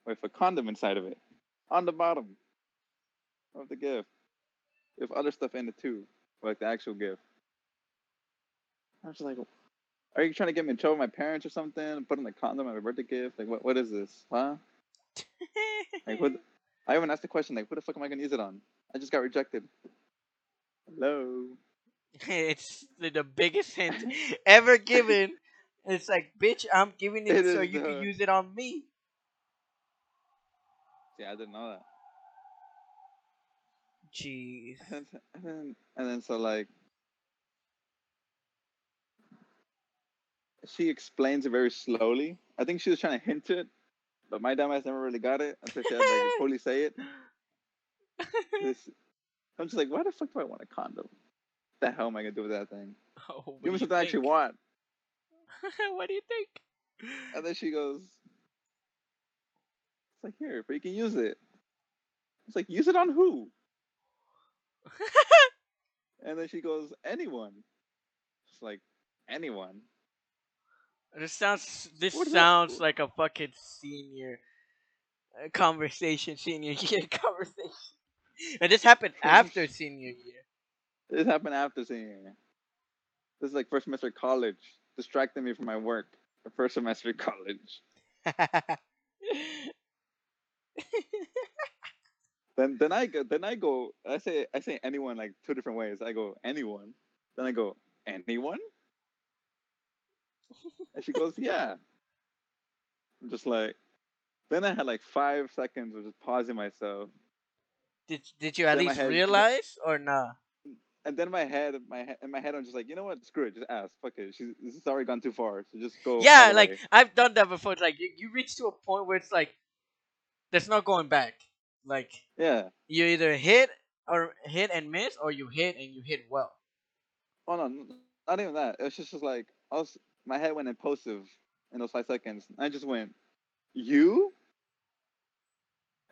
with a condom inside of it. On the bottom of the gift. With other stuff in it too. Like the actual gift. I was like are you trying to get me in trouble with my parents or something? Putting the condom on my birthday gift? Like, what? What is this? Huh? Like, what? I even asked the question, like, what the fuck am I gonna use it on? I just got rejected. Hello. it's the, the biggest hint ever given. It's like, bitch, I'm giving it, It so you uh, can use it on me. Yeah, I didn't know that. Jeez. And then, and then, so like, she explains it very slowly. I think she was trying to hint it, but my dumbass never really got it until she had to like fully say it. This, I'm just like, why the fuck do I want a condom? What the hell am I gonna do with that thing? Oh, Give me something I actually want. what do you think? And then she goes, It's like, here, but you can use it. It's like, use it on who? And then she goes, anyone. It's like, anyone. This sounds. This What sounds like a fucking senior uh, conversation, senior year conversation. And this happened after senior year. This happened after senior year. This is like first semester college, distracting me from my work. The first semester of college. Then then I go then I go I say I say anyone like two different ways. I go anyone. Then I go anyone. And she goes yeah. I'm just like. Then I had like five seconds of just pausing myself. did Did you at Then least head- realize or nah? and then my head, my he- in my head, I'm just like, you know what? Screw it. Just ask. Fuck it. She's this has already gone too far. So just go. yeah, like way. I've done that before. Like you, you reach to a point where it's like there's no going back. Like yeah. you either hit or hit and miss, or you hit and you hit well. Oh no, not even that. It's just, just like I was. My head went impulsive in those five seconds. I just went, you.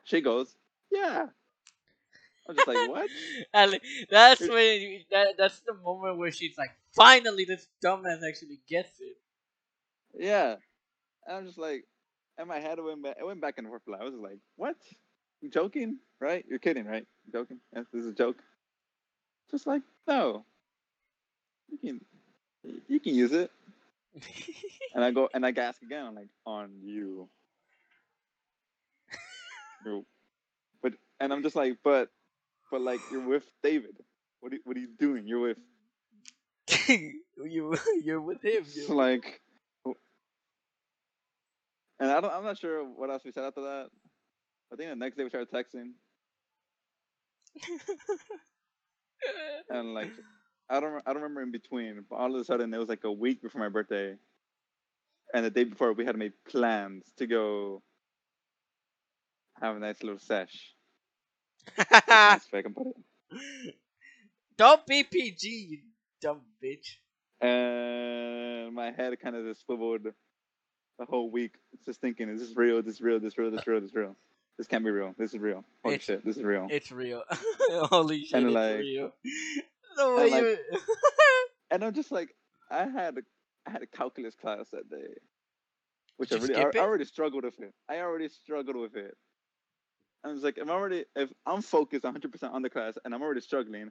She goes, yeah. I'm just like, what? And that's when you, that that's the moment where she's like, finally, this dumbass actually gets it. Yeah. And I'm just like, and my head went back. It went back and forth. I was like, what? You joking, right? You're kidding, right? You joking? Yes, this is a joke. Just like, no. You can, you can use it. And I go and I ask again. I'm like, on you. You're- but and I'm just like, but, but like you're with David. What are, what are you doing? You're with you you're with him. It's like, and I don't, I'm not sure what else we said after that. I think the next day we started texting, and like, I don't, I don't remember in between. But all of a sudden, it was like a week before my birthday, and the day before we had made plans to go have a nice little sesh. That's if I can put it. Don't be PG, you dumb bitch. And my head kind of just swiveled the whole week, just thinking, is this real? This real? This real? This real? This real? This can't be real. This is real. Holy It's- shit, this is real. It's real. Holy shit, And it's like- real. The way and you. And I'm just like, I had I had a calculus class that day, which I really, I. I already struggled with it. I already struggled with it. I was like, if I'm already, if I'm focused 100% on the class and I'm already struggling,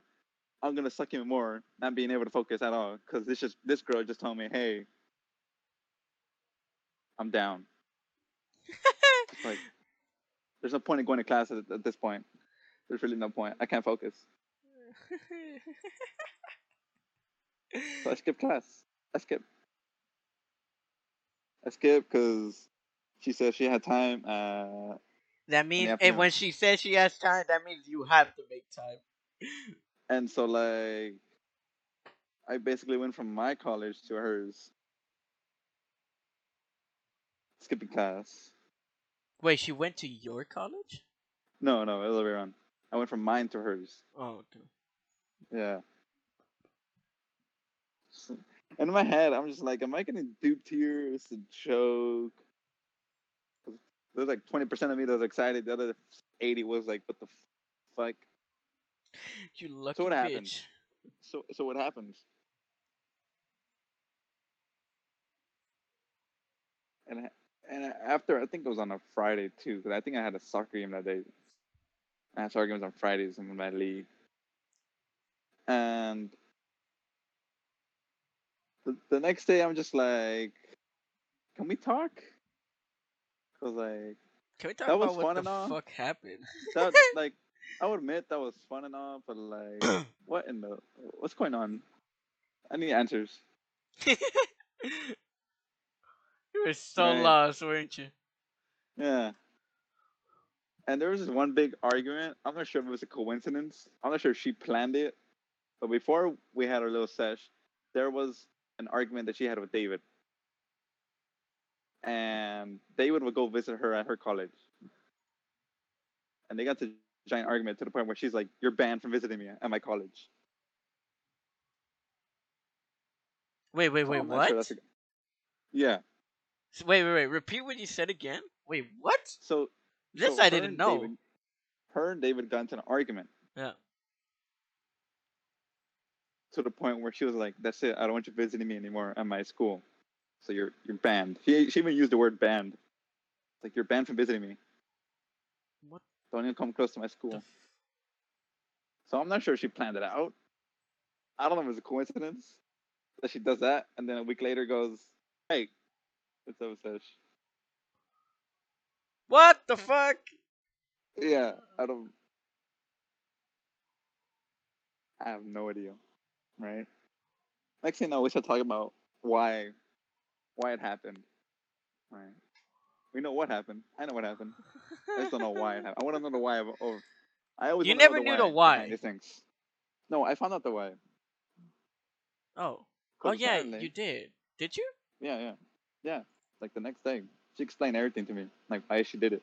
I'm gonna suck even more, not being able to focus at all, because this just this girl just told me, hey, I'm down. Like, there's no point in going to class at, at this point. There's really no point. I can't focus. So I skipped class. I skipped. I skipped because she said she had time. Uh, that means, and when she says she has time, that means you have to make time. and so like, I basically went from my college to hers. Skipping class. Wait, she went to your college? No, no, the other way around. I went from mine to hers. Oh, okay. Yeah. So- in my head, I'm just like, am I getting duped here? It's a joke. There's like 20% of me that was excited. The other 80 was like, what the fuck? You lucky so what bitch. happened? So, so what happens? And I- and after, I think it was on a Friday too, because I think I had a soccer game that day. I had soccer games on Fridays in my league. And the, the next day, I'm just like, can we talk? Because, like, Can we talk That was about what fun the fuck happened? that, like, I would admit that was fun and all, but, like, what in the, what's going on? I need answers. you were so Right. lost, weren't you? Yeah. And there was this one big argument. I'm not sure if it was a coincidence. I'm not sure if she planned it. But before we had our little sesh, there was an argument that she had with David. And David would go visit her at her college. And they got to a giant argument to the point where she's like, You're banned from visiting me at my college. Wait, wait, wait, I'm what? sure a- yeah. S- Wait, wait, wait. Repeat what you said again. Wait, what? So This so I didn't know. David- her and David got into an argument. Yeah. to the point where she was like, "That's it. I don't want you visiting me anymore at my school. So you're you're banned." She she even used the word banned. It's like you're banned from visiting me. What Don't even come close to my school. f- So I'm not sure she planned it out. I don't know if it's a coincidence that she does that, and then a week later goes, "Hey, up, Sesh?" What the fuck? Yeah, I don't. I have no idea, right? Next thing I know, we start talking about why, why it happened, right? We know what happened. I know what happened. I just don't know why it happened. I want to know the why of. of I always You wanna know never the knew the why. These things. No, I found out the why. Oh. Oh yeah, you did. Did you? Yeah, yeah, yeah. Like the next day, she explained everything to me, like why she did it.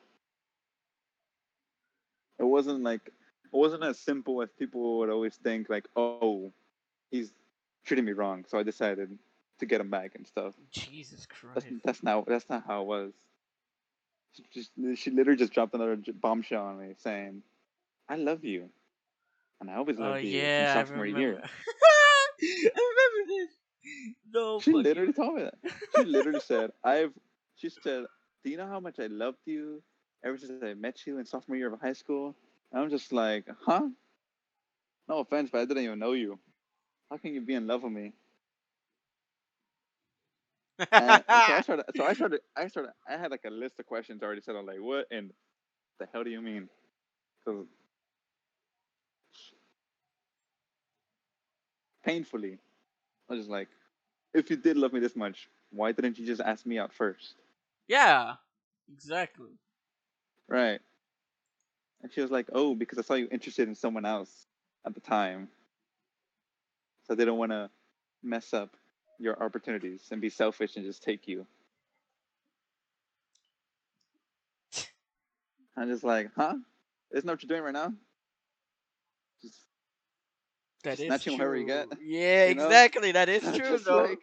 It wasn't like it wasn't as simple as people would always think. Like, oh, he's treating me wrong, so I decided to get him back and stuff. Jesus Christ. That's that's not that's not how it was. She just she literally just dropped another bombshell on me, saying, "I love you, and I always Oh loved you yeah, I from sophomore remember. year." I remember this. No. She literally told me that. She literally said, "I've." She said, "Do you know how much I loved you ever since I met you in sophomore year of high school?" And I'm just like, "Huh? No offense, but I didn't even know you. How can you be in love with me?" And, and so I started. So I started. I started. I had like a list of questions already set. I'm like, "What and the hell do you mean?" Because painfully, I was just like, "If you did love me this much, why didn't you just ask me out first? yeah. Exactly. Right. And she was like, "Oh, because I saw you interested in someone else at the time, so they don't want to mess up your opportunities and be selfish and just take you." I'm just like, "Huh? Isn't that what you're doing right now?" That is true. whatever you get, Yeah, you know? exactly. That is true just though. like,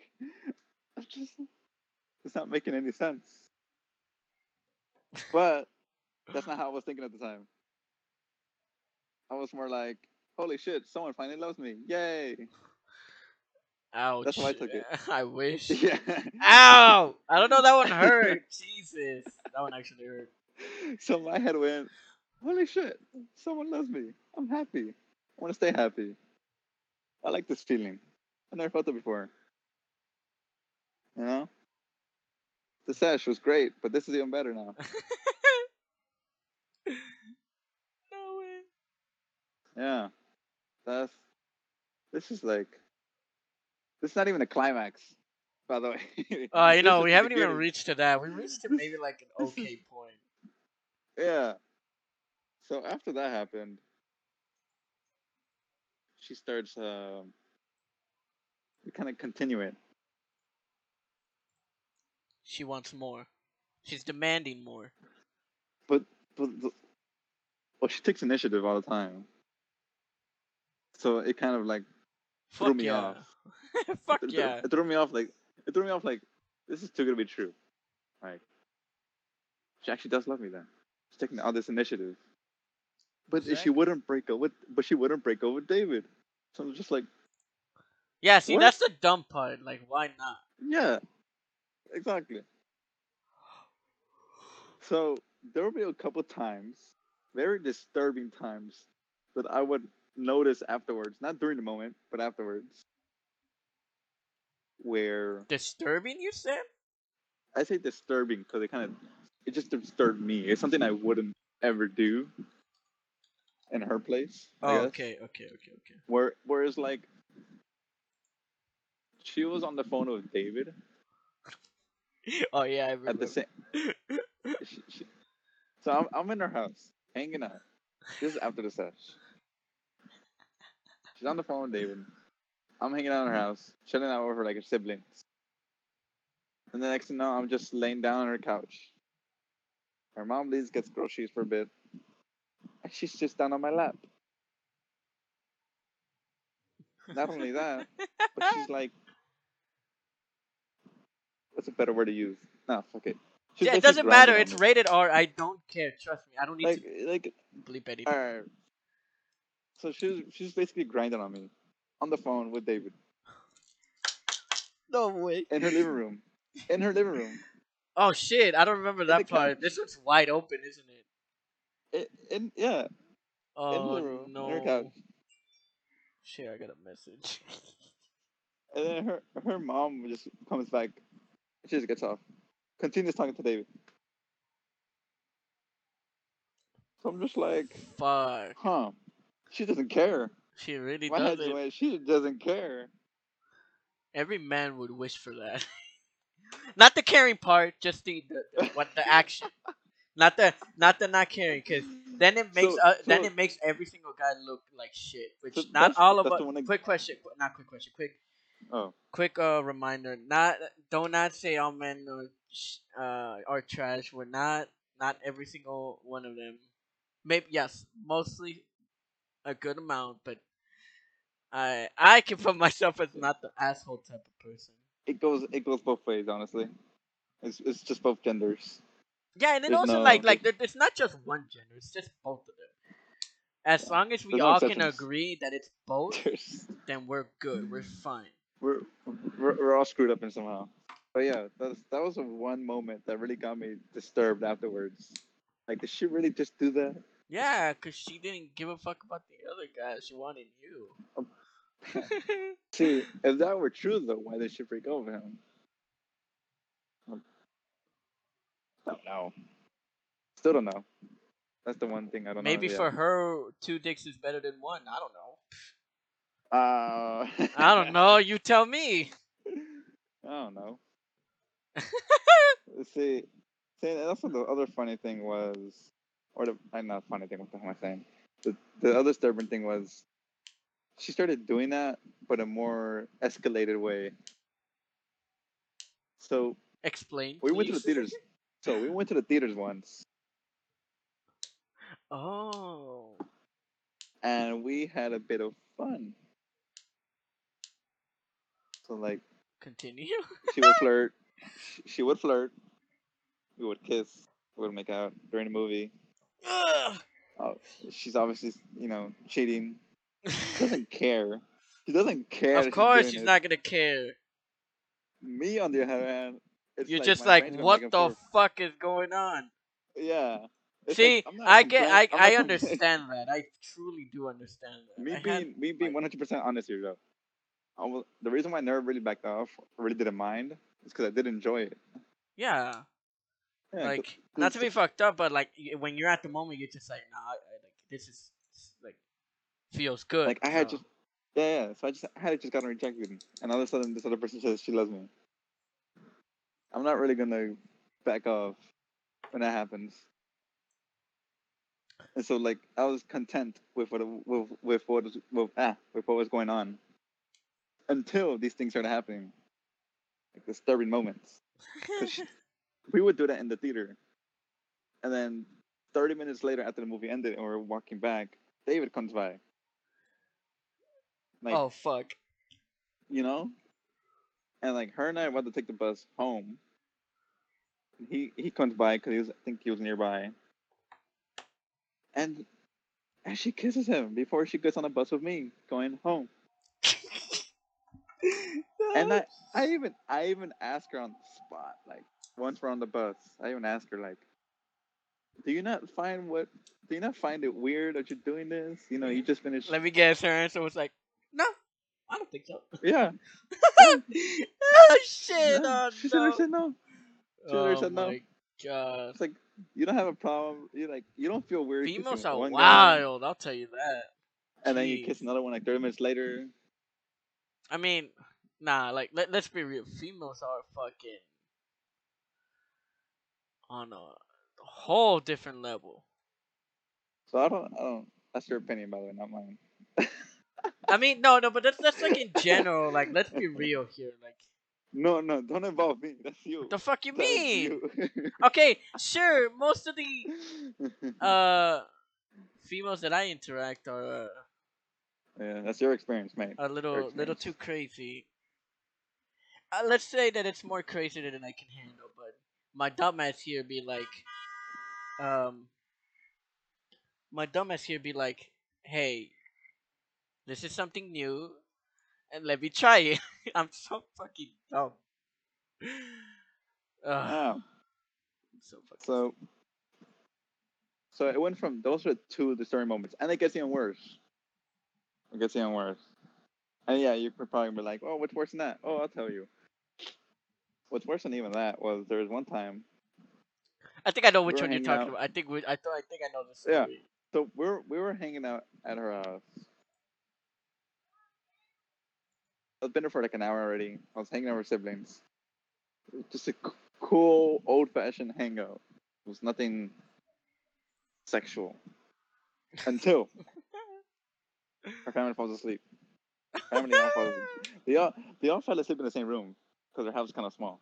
I'm just, it's not making any sense. But that's not how I was thinking at the time. I was more like, holy shit, someone finally loves me. Yay. Ouch. That's how I took it. I wish. Yeah. Ow! I don't know. That one hurt. Jesus, that one actually hurt. so my head went, holy shit, someone loves me. I'm happy. I want to stay happy. I like this feeling. I never felt it before. You know? The sesh was great, but this is even better now. no way. Yeah. That's this is like this is not even a climax, by the way. Uh, you know, we haven't even reached to that. We reached to maybe like an okay point. Yeah. So after that happened, she starts uh, we kind of continue it. She wants more. She's demanding more. But but the, well she takes initiative all the time. So it kind of like threw me yeah. off. Fuck it, yeah. it threw me off like it threw me off like this is too good to be true. Like she actually does love me then. She's taking all this initiative. But she wouldn't break up with but she wouldn't break up with David. So I'm just like, Yeah, see, What? that's the dumb part. Like, why not? yeah. Exactly. So there will be a couple times, very disturbing times, that I would notice afterwards, not during the moment, but afterwards, where Disturbing, you said? I say disturbing because it kind of it just disturbed me. It's something I wouldn't ever do in her place. Oh, okay, okay, okay, okay. Where whereas like she was on the phone with David Oh yeah, I remember. at the same. so I'm I'm in her house hanging out. This is after the sesh. She's on the phone with David. I'm hanging out in her mm-hmm. house, chilling out with her like her siblings. And the next thing you know, I'm just laying down on her couch. Her mom leaves, gets groceries for a bit, and she's just down on my lap. Not only that, but she's like, what's a better word to use? No, fuck it. She's yeah, it doesn't matter. It's me. rated R. I don't care. Trust me. I don't need like to like bleep anything. Alright. So she's she's basically grinding on me on the phone with David No way. in her living room. In her living room. Oh shit! I don't remember that part. couch. This one's wide open, isn't it? In, in yeah, in Oh her room, no! in her couch. Shit! I got a message. And then her her mom just comes back. She just gets off. Continues talking to David. So I'm just like, Fuck. huh? She doesn't care. She really doesn't. away. She doesn't care. Every man would wish for that. Not the caring part, just the, the, the what the action. Not the not the not caring, because then it makes So- uh, then it makes every single guy look like shit. Which So not all of us. Quick question, qu- not quick question. Quick Oh, quick uh reminder. Not don't not say all men are sh- uh are trash. We're not. Not every single one of them. Maybe yes, mostly a good amount, but I I can put myself as not the asshole type of person. it goes it goes both ways, honestly. It's it's just both genders. Yeah, and then There's also no- like like there, it's not just one gender; it's just both of them. As long as we There's no all can agree that it's both, There's, then we're good. We're fine. we're, we're we're all screwed up in somehow. But yeah, that's that was a one moment that really got me disturbed afterwards. Like, did she really just do that? Yeah, cause she didn't give a fuck about the other guy. She wanted you. Um, See, if that were true though, why did she break up with him? Um, Don't know. Still don't know. That's the one thing I don't Maybe know. Maybe for her, two dicks is better than one. I don't know. Uh, I don't know. You tell me. I don't know. see, see, and also the other funny thing was, or the I'm not funny thing. What the hell am I saying? The the other disturbing thing was, she started doing that, but a more escalated way. So Explain. we went to the theaters. So we went to the theaters once, Oh. and we had a bit of fun. So like, Continue. she would flirt. She would flirt. We would kiss. We would make out during the movie. Ugh. Oh, she's obviously, you know, cheating. She doesn't care. She doesn't care. of course, doing she's not gonna care. Me, on the other hand, You're like just like, what the fuck is going on? Yeah. It's See, like, I get, I, I'm I understand that. I truly do understand that. Me I being, had- me being 100 percent honest here though. I was, the reason why I never really backed off, really didn't mind, is because I did enjoy it. yeah, Yeah, 'cause- like not to be fucked up, but like when you're at the moment, you're just like, nah, I, I, like this is like feels good. like I had so- just, yeah, yeah. So I just I had just gotten rejected, and all of a sudden this other person says she loves me. I'm not really gonna back off when that happens. And so like I was content with what with with what was with ah with what was going on until these things started happening, like disturbing moments. she- we would do that in the theater, and then 30 minutes later after the movie ended and we are walking back, David comes by. Like oh fuck. you know, and like her and I went to take the bus home. He he comes by because he was I think he was nearby, and and she kisses him before she gets on a bus with me going home. And I I even I even asked her on the spot like once we're on the bus I even ask her like, do you not find what do you not find it weird that you're doing this? You know you just finished. Let me guess. Her answer was like, no, I don't think so. yeah. oh shit! yeah. Oh, she no. said no. Her oh um, said no. god. Uh, it's like you don't have a problem. You like you don't feel weird. Females are one guy, wild. I'll tell you that. and then you kiss another one like thirty minutes later. I mean, nah. Like, let let's be real. Females are fucking on a whole different level. So I don't. I don't. That's your opinion, by the way, not mine. I mean, no, no, but that's that's like in general. Like, let's be real here. Like, No, no, don't involve me. That's you. the fuck you mean? you. Okay, sure. Most of the uh females that I interact are uh, yeah, that's your experience, mate. a little little too crazy. Uh, let's say that it's more crazy than I can handle, but my dumbass here be like, um, my dumbass here be like, hey, this is something new, and let me try it. I'm so fucking dumb. Ah, so fucking. so, so it went from those are two disturbing moments, and it gets even worse. It gets even worse. And yeah, you could probably be like, "Oh, what's worse than that?" Oh, I'll tell you. What's worse than even that was there was one time. I think I know which were one you're talking out- about. I think we, I thought I think I know the Yeah. So we're we were hanging out at her house. I've been there for like an hour already. I was hanging out with siblings. Just a c- cool old fashioned hangout. It was nothing sexual until her family falls asleep. Family all falls asleep. They all they all fell asleep in the same room because their house is kind of small.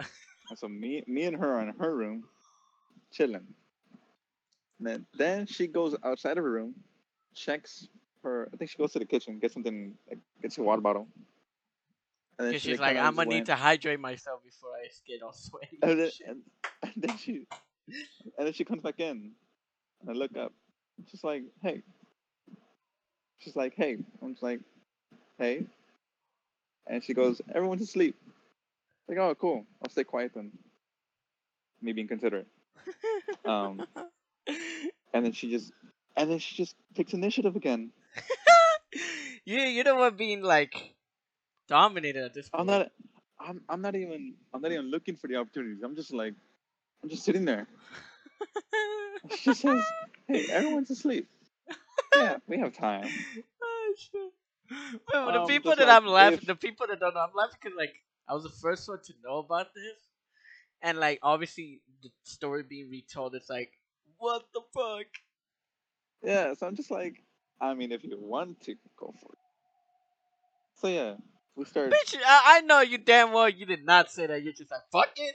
And so me me and her are in her room, chilling. And then then she goes outside of her room, checks her. I think she goes to the kitchen, gets something, like, gets a water bottle. And then she she's like, I'm gonna need to hydrate myself before I get all sweaty. and and then, and, and then she and then she comes back in and I look up. She's like, hey. She's like, hey. I'm just like, hey. And she goes, everyone's asleep. Like, oh cool. I'll stay quiet then. Me being considerate. Um and then she just and then she just takes initiative again. you you know what being like dominated at this point. I'm not I'm I'm not even I'm not even looking for the opportunities. I'm just like I'm just sitting there. She says, Hey, everyone's asleep. Yeah, we have time. oh shit. But the Um, people that like I'm laughing, if- the people that don't know, I'm laughing because like I was the first one to know about this, and like obviously the story being retold, it's like, what the fuck? Yeah, so I'm just like, I mean, if you want to, go for it. So yeah, we start. Bitch, I, I know you damn well you did not say that. You're just like, fuck it.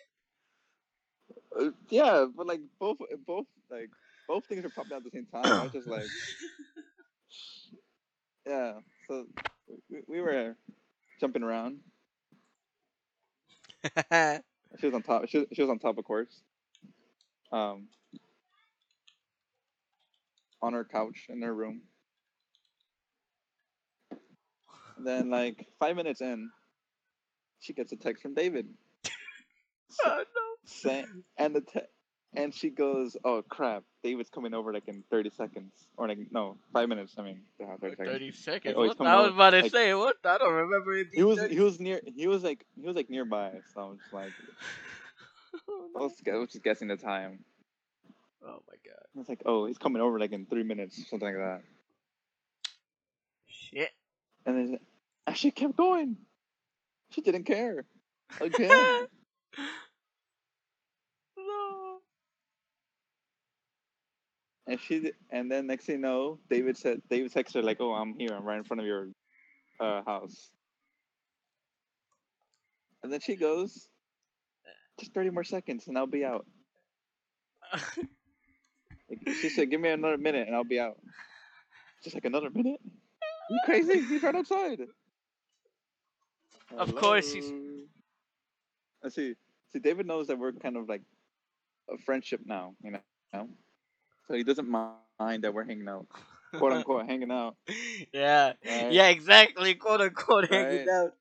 Uh, yeah, but like both, both like both things are popping out at the same time. I was just like, yeah. So we, we were jumping around. She was on top. She, she was on top, of course. Um, on her couch in her room. Then, like five minutes in, she gets a text from David. oh no. and the te- and she goes, "Oh crap, David's coming over like in thirty seconds, or like no, five minutes. I mean, yeah, thirty Like seconds." 30 seconds. oh, what? I was about to like- say, what? I don't remember it He was 30 he was near he was like he was like nearby, so I'm just like oh, I was, I was just guessing the time. Oh my god. I was like, oh, he's coming over like in three minutes, something like that. Shit. And then and she kept going. She didn't care. Again. no. and she and then next thing you know, David said David texted her like, "Oh, I'm here. I'm right in front of your uh, house." And then she goes, "Just 30 more seconds, and I'll be out." She said, "Give me another minute, and I'll be out." Just like another minute? you crazy? He's right outside. Of course he's- I see. See, David knows that we're kind of like a friendship now, you know. So he doesn't mind that we're hanging out, quote unquote, hanging out. yeah. Right? Yeah, exactly. Quote unquote hanging out.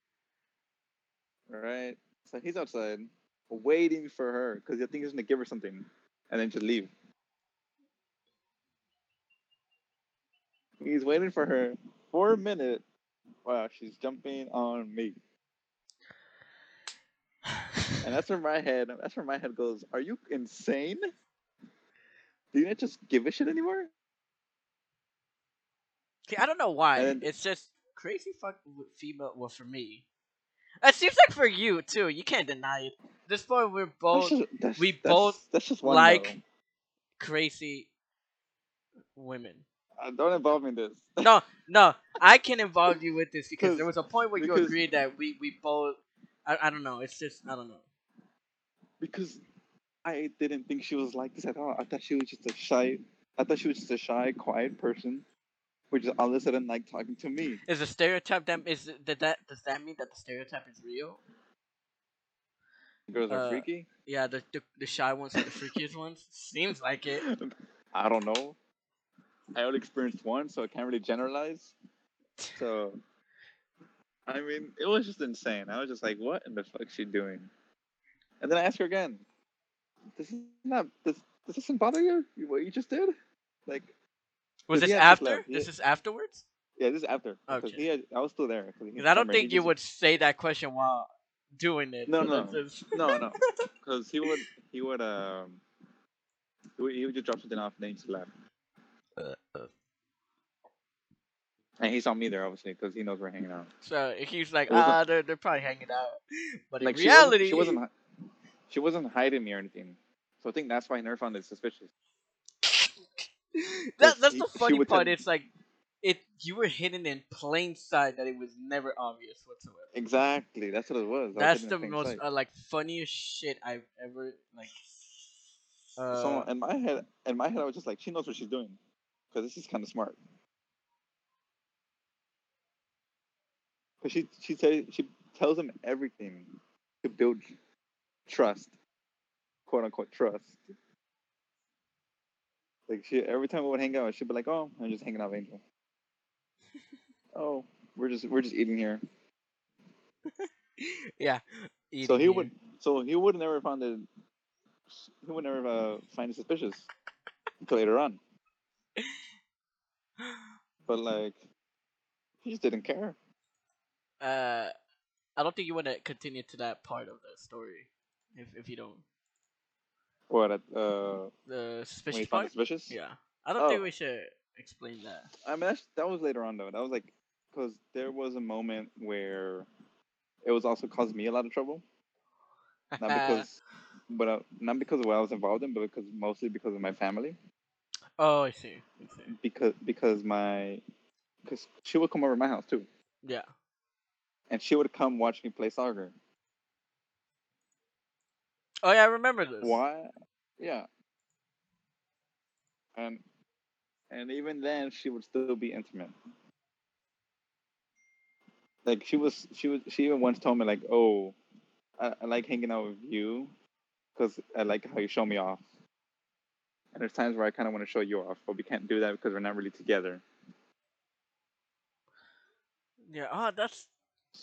Right. So he's outside, waiting for her because I think he's gonna give her something, and then just leave. He's waiting for her for a minute. Wow, she's jumping on me, and that's where my head. That's where my head goes. Are you insane? Do you not just give a shit anymore? See, I don't know why. And- it's just crazy fuck female. Well, for me, it seems like for you too. You can't deny it. At this point, we're That's both just- that's- we that's- both that's just one like- though. crazy women. Uh, don't involve me in this. No, no, I can involve you with this because Because- there was a point where you agreed that we we both. I, I don't know. It's just I don't know. Because I didn't think she was like this at all. I thought she was just a shy. I thought she was just a shy, quiet person, which just all of a sudden like talking to me. Is the stereotype that is that that does that mean that the stereotype is real? Girls are Uh, freaky. Yeah, the the, the shy ones are the freakiest ones. Seems like it. I don't know. I only experienced one, so I can't really generalize. So, I mean, it was just insane. I was just like, "What in the fuck is she doing?" And then I asked her again. This is not this. This doesn't bother you? What you just did? Like, Was this he had just after? This is afterwards. yeah, this is after. Okay. he had, I was still there. I don't think you just- would say that question while doing it. No, no. No, no, because he would he would um he would, he would just drop something off and then he just left. Uh, uh. And he saw me there obviously because he knows we're hanging out. So he's like, ah, they're, they're probably hanging out. But Like in she wasn't- reality, she wasn't, she wasn't hiding me or anything. So I think that's why never found it suspicious. that, that's he- the funny part. It's like it you were hidden in plain sight that it was never obvious whatsoever. Exactly. That's what it was That's the most uh, like funniest shit I've ever like. Uh, so in my head, in my head, I was just like, she knows what she's doing, because this is kind of smart. Because she she says she tells him everything to build trust, quote unquote trust. Like she every time we would hang out, she'd be like, "Oh, I'm just hanging out with Angel." oh, we're just we're just eating here. yeah. so he here. would so he would never find it. He would never uh, find it suspicious until later on. But like, he just didn't care. Uh, I don't think you want to continue to that part of the story, if if you don't. What? at, Uh, The suspicious part. suspicious? Yeah, I don't think Oh. we should explain that. I mean, that's, that was later on though. That was like because there was a moment where it was also causing me a lot of trouble. Not because, but uh, not because of what I was involved in, but because mostly because of my family. oh, I see. I see. Because because my because she would come over to my house too, Yeah. and she would come watch me play soccer. Oh yeah, I remember this. Why? Yeah. And and even then, she would still be intimate. Like she was, she was, she even once told me like, "Oh, I, I like hanging out with you, because I like how you show me off." And there's times where I kind of want to show you off, but we can't do that because we're not really together. Yeah. Oh, that's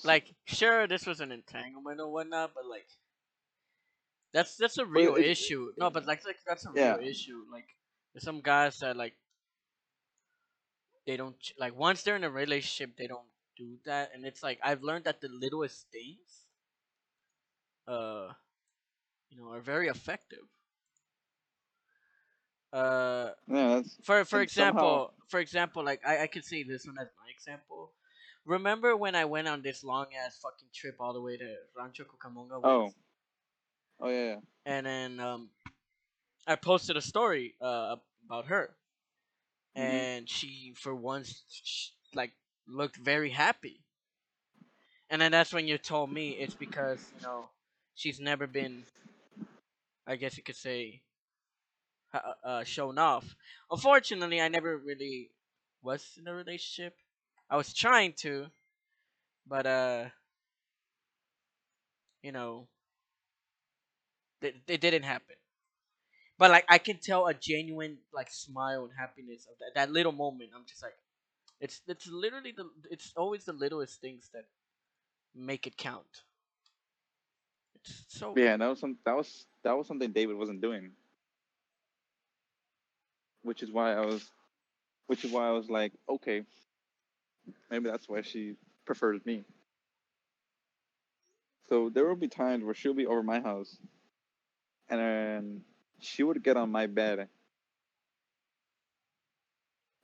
like sure this was an entanglement or whatnot, but like that's that's a real it- issue. No, but like, like that's a Yeah. real issue. Like there's some guys that like they don't like once they're in a relationship they don't do that, and it's like I've learned that the littlest things, uh, you know, are very effective. Uh, Yeah, for for example, somehow- for example, like I, I could say this one as my example. Remember when I went on this long ass fucking trip all the way to Rancho Cucamonga? with- oh, oh yeah, yeah. and then um, I posted a story uh about her, Mhm. and she for once sh- like looked very happy. And then that's when you told me it's because you know she's never been, I guess you could say, uh, uh, shown off. Unfortunately, I never really was in a relationship. I was trying to, but uh, you know, it, it didn't happen. But like I can tell a genuine like smile and happiness of that, that little moment. I'm just like, it's it's literally the it's always the littlest things that make it count. It's so Yeah, that was some that was that was something David wasn't doing. Which is why I was which is why I was like, okay, maybe that's why she preferred me. So there will be times where she'll be over my house and then she would get on my bed.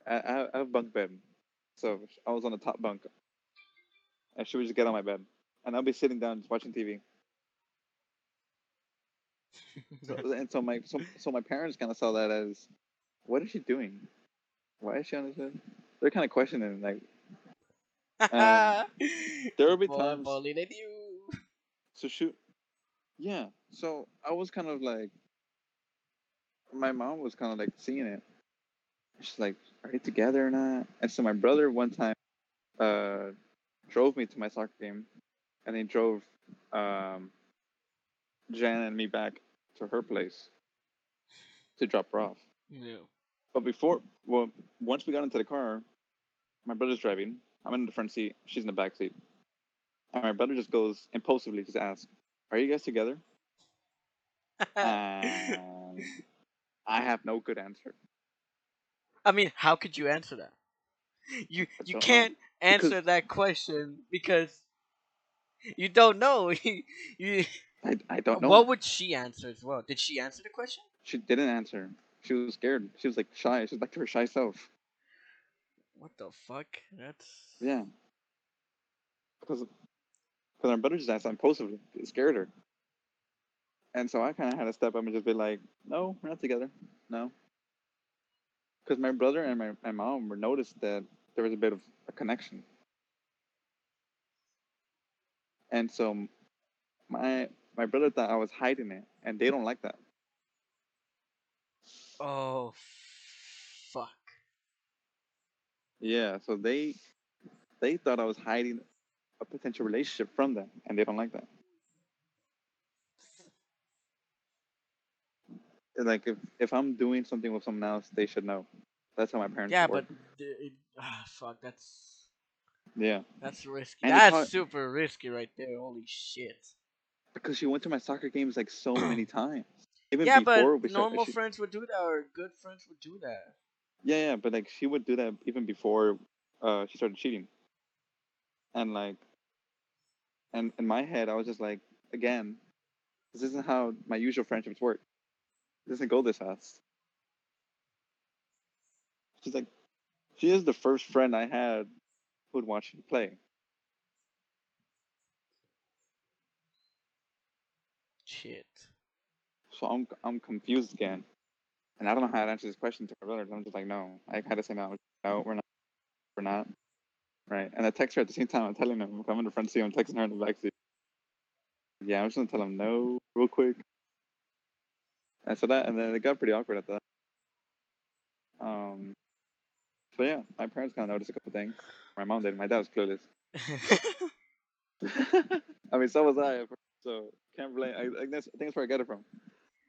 I, I I have bunk bed. So I was on the top bunk. And she would just get on my bed. And I'll be sitting down just watching TV. So, and so my so, so my parents kind of saw that as, what is she doing? Why is she on this bed? They're kind of questioning like um, there will be More times- bully you. so shoot, yeah. So I was kind of like, my mom was kind of like seeing it. She's like, are they together or not? And so my brother one time, uh, drove me to my soccer game, and he drove, um, Jan and me back to her place to drop her off. Yeah. But before, well, once we got into the car, my brother's driving. I'm in the front seat. She's in the back seat. And my brother just goes impulsively, just asks, "Are you guys together?" And I have no good answer. I mean, how could you answer that? You you don't know. can't answer Because- that question because you don't know. you I, I don't know. what would she answer as well? Did she answer the question? She didn't answer. She was scared. She was like shy. She was back to her shy self. What the fuck? That's Yeah. Because because my brother just asked impulsively. It scared her. And so I kind of had to step up and just be like, no, we're not together. No. because my brother and my, my mom were noticed that there was a bit of a connection. And so my my brother thought I was hiding it, and they don't like that. Oh, fuck. Yeah, so they they thought I was hiding a potential relationship from them, and they don't like that. Like if if I'm doing something with someone else, they should know. That's how my parents. Yeah, work. but it, ah, fuck. That's yeah, that's risky. And that's hard- super risky right there. Holy shit. because she went to my soccer games like so many times. Even yeah, but before started, normal she- friends would do that, or good friends would do that. Yeah, yeah, but like she would do that even before uh she started cheating. And like and in my head I was just like, again, this isn't how my usual friendships work. It doesn't go this fast. She's like she is the first friend I had who'd watch me play. Shit. So I'm I'm confused again. And I don't know how to answer this question to my brothers. I'm just like, no. I had to say no. No, we're not. We're not. Right. And I text her at the same time. I'm telling him, I'm in the front seat, I'm texting her in the back seat. Yeah, I'm just gonna tell him no real quick. And so that, and then it got pretty awkward at that. Um. So yeah, my parents kind of noticed a couple things. My mom did. My dad was clueless. I mean, so was I. So can't blame. I, I, think that's, I think that's where I got it from.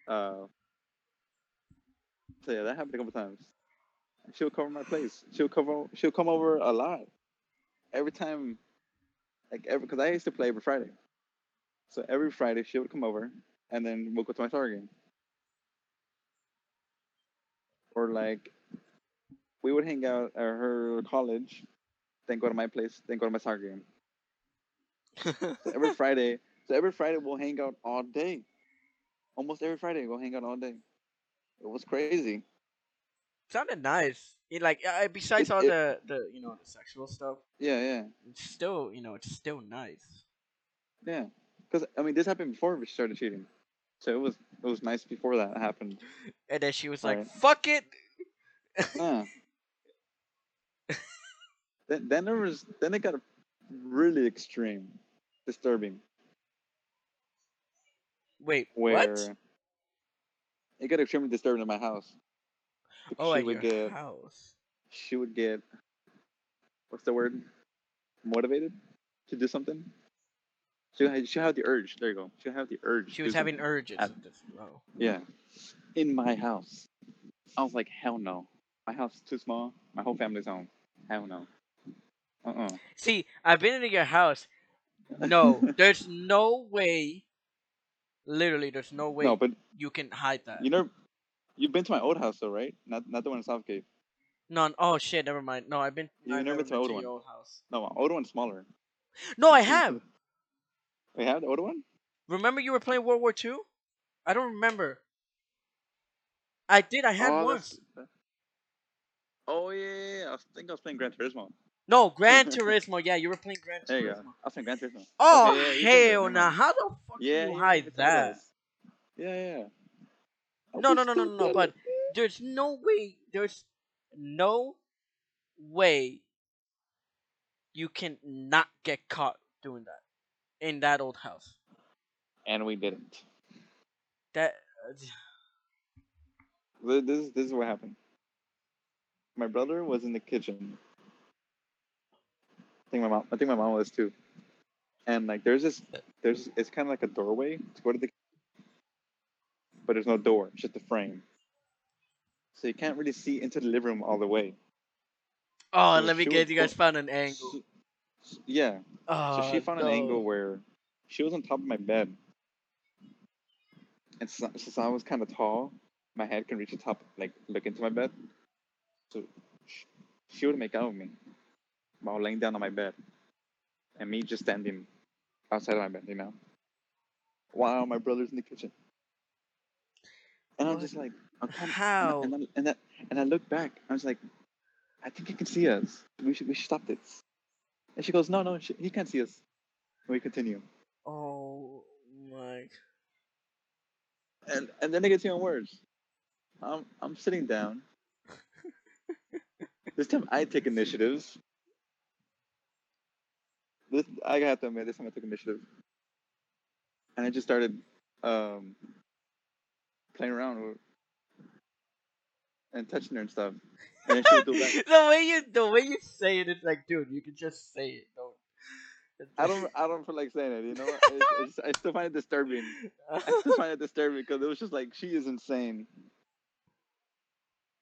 Uh, so yeah, that happened a couple times. She'll cover my place. She'll cover. She'll come over a lot. Every time, like every because I used to play every Friday. So every Friday she would come over, and then we'll go to my soccer game. Or like, we would hang out at her college, then go to my place, then go to my soccer game. So every Friday, so every Friday we'll hang out all day. Almost every Friday we'll hang out all day. It was crazy. Sounded nice. It, like uh, besides all the the you know the sexual stuff, Yeah, yeah, it's still you know it's still nice. yeah. Because I mean, this happened before we started cheating, so it was it was nice before that happened. And then she was like, Right. "Fuck it." Then then there was then it got really extreme, disturbing. Wait, Where what? it got extremely disturbing in my house. Oh, she at would your get house. she would get what's the word motivated to do something she had, she had the urge there you go she had the urge She was having something. urges. At- Oh. yeah in my house i was like hell no my house is too small my whole family's home hell no uh-uh See, I've been into your house. No, there's no way. Literally, there's no way no but you can hide that. you know you've been to my old house though right not not the one in southgate No, oh shit, never mind. No, I've been. You I've never never been to old to one. your old house. no my old one's smaller No, I have. we have the old one Remember you were playing World War Two? I don't remember. I did. I had oh, once. that's- oh yeah, i think i was playing gran turismo No, Gran Turismo. Yeah, you were playing Gran there you go Turismo. i was playing gran turismo Oh Okay, yeah, you did that, hell no! mind. How the fuck Yeah, you hide that? Yeah, yeah. I No, no, no, no, no, no. But there's no way. There's no way you can not get caught doing that in that old house. and we didn't. That Th- This is this is what happened. My brother was in the kitchen. I think my mom. I think my mom was too. And like, there's this. There's. It's kind of like a doorway to go to the. But there's no door. It's just a frame. So you can't really see into the living room all the way. oh, So let me she get would you guys found an angle. Yeah. Oh, So she oh, found an angle where she was on top of my bed. And since I was kind of tall, my head can reach the top, like look into my bed. So sh- she would make out with me while laying down on my bed, and me just standing outside of my bed, you know. While my brother's in the kitchen, and I'm just like, I'm kind How? and, I, and, I, and I look back, I was like, I think he can see us. We should we should stop this. And she goes, No, no, she, he can't see us. And we continue. Oh my. And and then it gets even worse. I'm I'm sitting down, this time I take initiatives. This I have to admit, this time I took initiative, and I just started um, playing around with and touching her and stuff. And then she would do the way you the way you say it, it's like, dude, you can just say it. Don't. I don't, I don't feel like saying it. You know, I, I, just, I still find it disturbing. I still find it disturbing because it was just like she is insane.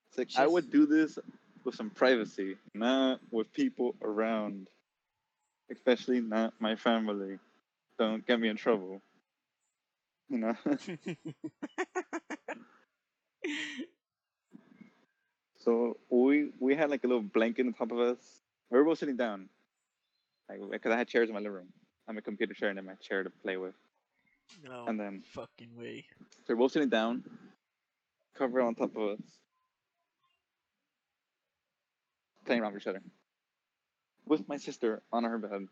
It's like I would do this with some privacy, not with people around, especially not my family. Don't get me in trouble. You know. so we we had like a little blanket on top of us. We were both sitting down, like because I had chairs in my living room. I'm a computer chair and then my chair to play with. no And then fucking way. so we're both sitting down, cover on top of us, playing around with each other. With my sister on her bed.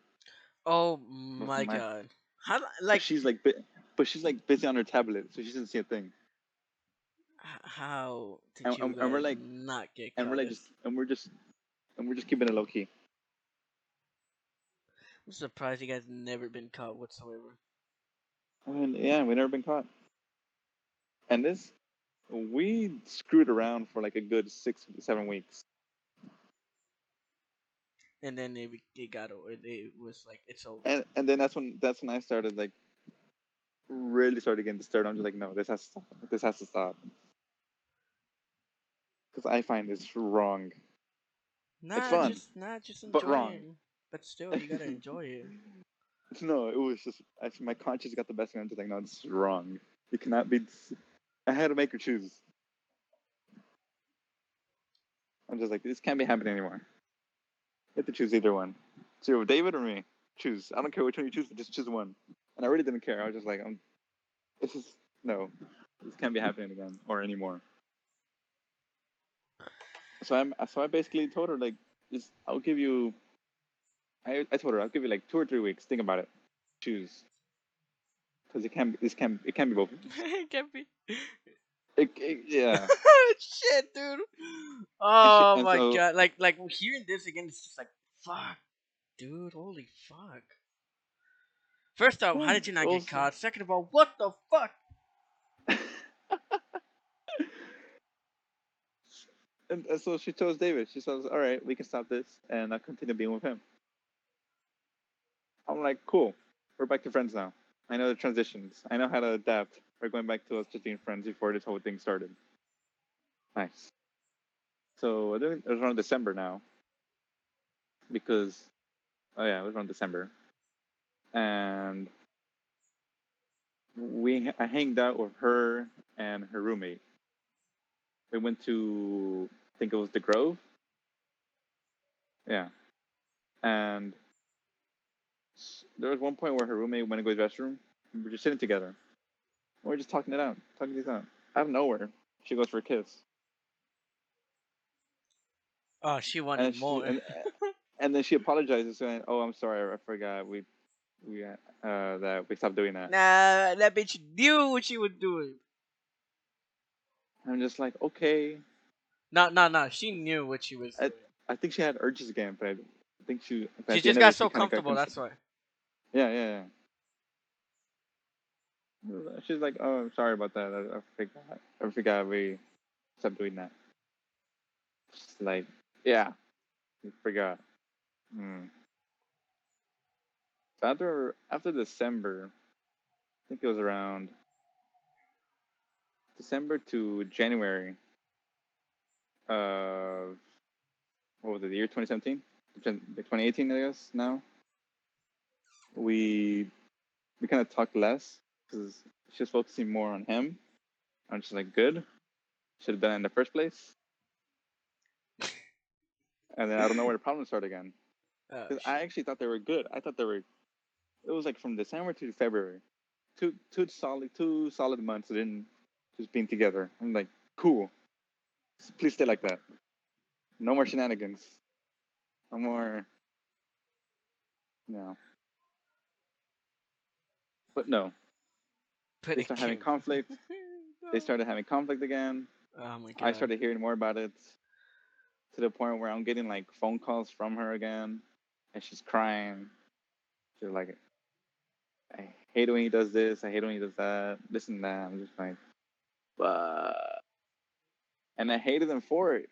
Oh my, my- god. How Like she's like, bu- but she's like busy on her tablet, so she doesn't see a thing. how did And- you and- and we're like- not get And we're like just, and we're just, and we're just keeping it low key. I'm surprised you guys never been caught whatsoever. I mean, yeah, we never been caught. And this, we screwed around for like a good six, seven weeks. And then it, it got it was like it's over. And and then that's when that's when I started like really started getting disturbed. I'm just like, no, this has to stop. This has to stop. Because I find this wrong. Nah, fun, just nah, just enjoy but wrong. it. But still, you gotta enjoy it. No, it was just I, my conscience got the best of me. I'm just like, no, this is wrong. You cannot be. I had to make her choose. I'm just like, this can't be happening anymore. You have to choose either one. So David or me, choose. I don't care which one you choose, but just choose one. And I really didn't care. I was just like, um, this is no, this can't be happening again or anymore. So I'm so I basically told her like, just I'll give you. I I told her I'll give you like two or three weeks. Think about it. Choose. Because it can this can it can be both. it can't be. It, it, yeah. Shit, dude. Oh and my so- god! Like, like hearing this again, it's just like, fuck, dude. Holy fuck. First off, how did you not get caught? Second of all, what the fuck? and, and so she chose David. She says, "All right, we can stop this, and I'll continue being with him." I'm like, "Cool, we're back to friends now. I know the transitions. I know how to adapt. We're going back to us just being friends before this whole thing started." Nice. So I think it was around December now, because, oh yeah, it was around December, and we I hanged out with her and her roommate. We went to I think it was the Grove. Yeah, and there was one point where her roommate went to go to the restroom. We were just sitting together. We were just talking it out, talking this out. Out of nowhere, she goes for a kiss. Oh, she wanted And, she, more. and, and then she apologizes, saying, "Oh, I'm sorry, I forgot. We, we, uh, that we stopped doing that." nah, that bitch knew what she was doing. I'm just like, okay. No, no, no. She knew what she was I- doing. I think she had urges again, but I think she. She just got it, so comfortable. cons- That's why. Yeah, yeah, yeah. She's like, "Oh, I'm sorry about that. I, I forgot. I forgot we stopped doing that." She's like, "Yeah, I forgot." Hmm. So after after December, I think it was around December to January of what was it? The year 2017, 2018, I guess. Now we we kind of talked less because she was focusing more on him. I'm just like, good. Should have done it in the first place. And then I don't know where the problems start again. Oh. I actually thought they were good. I thought they were. It was like from December to February, two two solid two solid months of just being together. I'm like, cool. Please stay like that. No more shenanigans. No more. No. But no, But they it started having came- conflict. They started having conflict again. Oh my god. I started hearing more about it. to the point where I'm getting like phone calls from her again, and she's crying. She's like, I hate when he does this. I hate when he does that. This and that. I'm just like, but, and I hated him for it.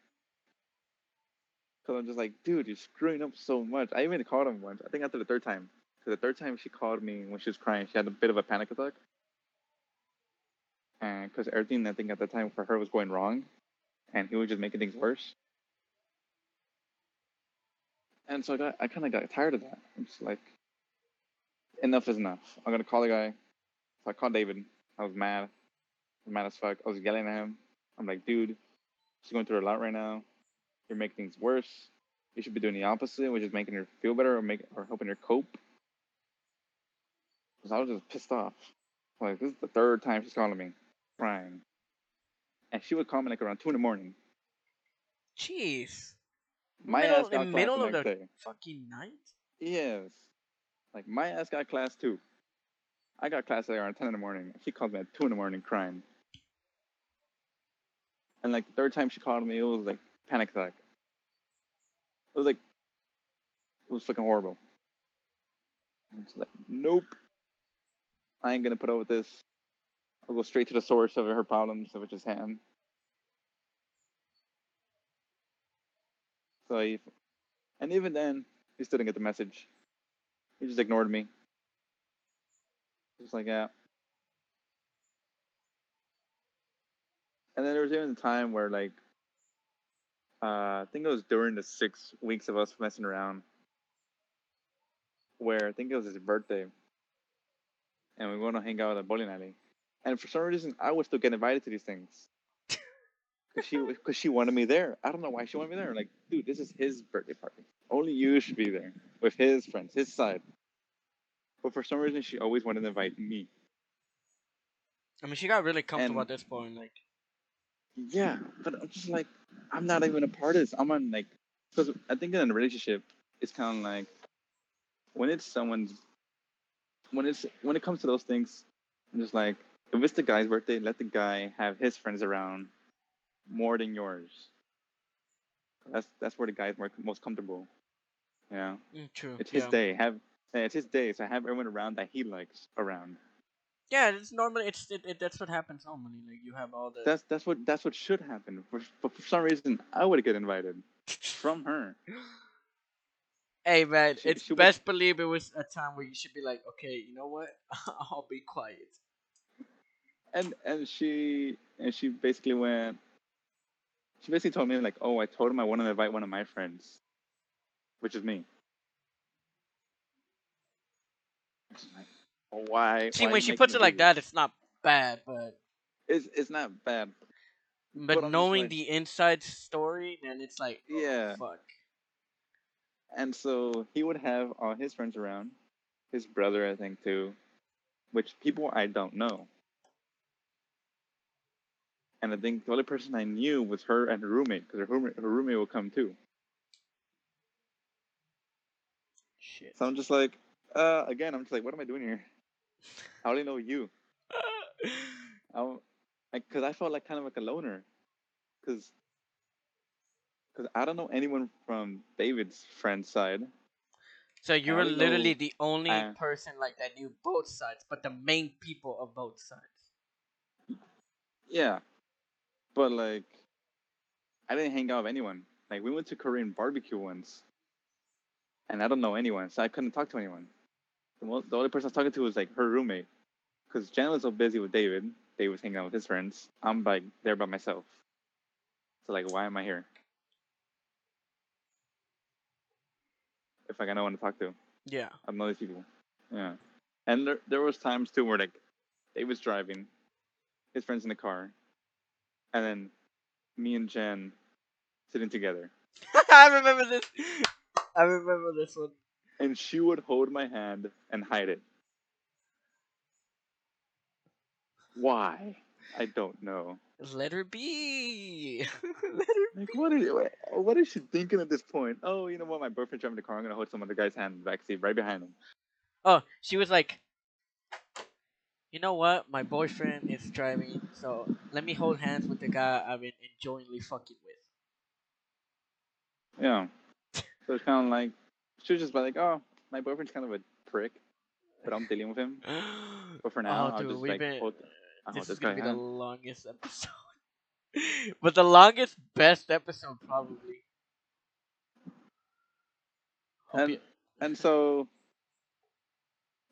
Cause I'm just like, dude, you're screwing up so much. I even called him once. I think after the third time. Cause the third time she called me when she was crying, she had a bit of a panic attack. And because everything I think at the time for her was going wrong, and he was just making things worse. And so I got, I kind of got tired of that. I'm just like, enough is enough. I'm gonna call the guy. So I called David. I was mad, I was mad as fuck. I was yelling at him. I'm like, dude, she's going through a lot right now. You're making things worse. You should be doing the opposite, which is making her feel better or make or helping her cope. Cause I was just pissed off. Like this is the third time she's calling me, crying, and she would call me like around two in the morning. Jeez. My middle, ass in class middle the of the fucking night. Yes. Like my ass got class too. I got class at around ten in the morning. She called me at two in the morning crying. And like the third time she called me, it was like panic attack. It was like it was fucking horrible. Was like, nope. I ain't gonna put up with this. I'll go straight to the source of her problems, which is him. So I, and even then, he still didn't get the message. He just ignored me. Just like, that. And then there was even a time where, like, uh, I think it was during the six weeks of us messing around, where I think it was his birthday, and we went to hang out at a bowling alley. And for some reason, I would still get invited to these things. Cause she, cause she wanted me there. I don't know why she wanted me there. Like, dude, this is his birthday party. Only you should be there with his friends, his side. But for some reason, she always wanted to invite me. I mean, she got really comfortable And- at this point. Like, Yeah, but I'm just like, I'm not even a part of this. I'm on like, because I think in a relationship, it's kind of like when it's someone's, when it's when it comes to those things, I'm just like, if it's the guy's birthday, let the guy have his friends around more than yours. That's that's where the guy's more, most comfortable. Yeah, mm, true. it's his yeah. day. Have it's his day, so have everyone around that he likes around. Yeah, it's normally it's it, it, that's what happens normally. Like you have all the That's that's what that's what should happen. For, but for some reason, I would get invited from her. Hey man, She- it's she would- best believe it was a time where you should be like, okay, you know what? I'll be quiet. and and she and she basically went she basically told me like oh i told him i want to invite one of my friends which is me like, "Oh, why See, why when she puts it like do that, it's not bad, but it's it's not bad but, I'm knowing like- the inside story, then it's like, oh, Yeah. fuck. and so he would have all his friends around his brother i think too which people i don't know and i think the only person i knew was her and her roommate because her roommate, her roommate will come too Shit. So I'm just like, uh, again, I'm just like, what am I doing here? I only know you. I, because I felt like kind of like a loner, because, because I don't know anyone from David's friend side. so you were literally know- the only person like that knew both sides, but the main people of both sides. Yeah, but like, I didn't hang out with anyone. Like we went to Korean barbecue once, and I don't know anyone, so I couldn't talk to anyone. The, mo- the only person I was talking to was like her roommate, because Jen was so busy with David. David was hanging out with his friends. I'm like there by myself. So like, why am I here? If like I don't want to talk to, Yeah. I know these people. Yeah, and there there was times too where like David's driving, his friends in the car, and then me and Jen sitting together, I remember this. I remember this one. and she would hold my hand and hide it. Why? I don't know. Let her be. Let her. Like, what is what is she thinking at this point? Oh, you know what? My boyfriend's driving the car. I'm gonna hold some other guy's hand in the backseat, right behind him. Oh, she was like, you know what? My boyfriend is driving, so let me hold hands with the guy I've been enjoyingly fucking with. Yeah. So it's kind of like she was just like, oh, my boyfriend's kind of a prick, but I'm dealing with him. But for now, oh, I'll dude, just like been. hold, I'll this is this guy gonna be the longest episode, but the longest best episode probably. Hope And you- and so,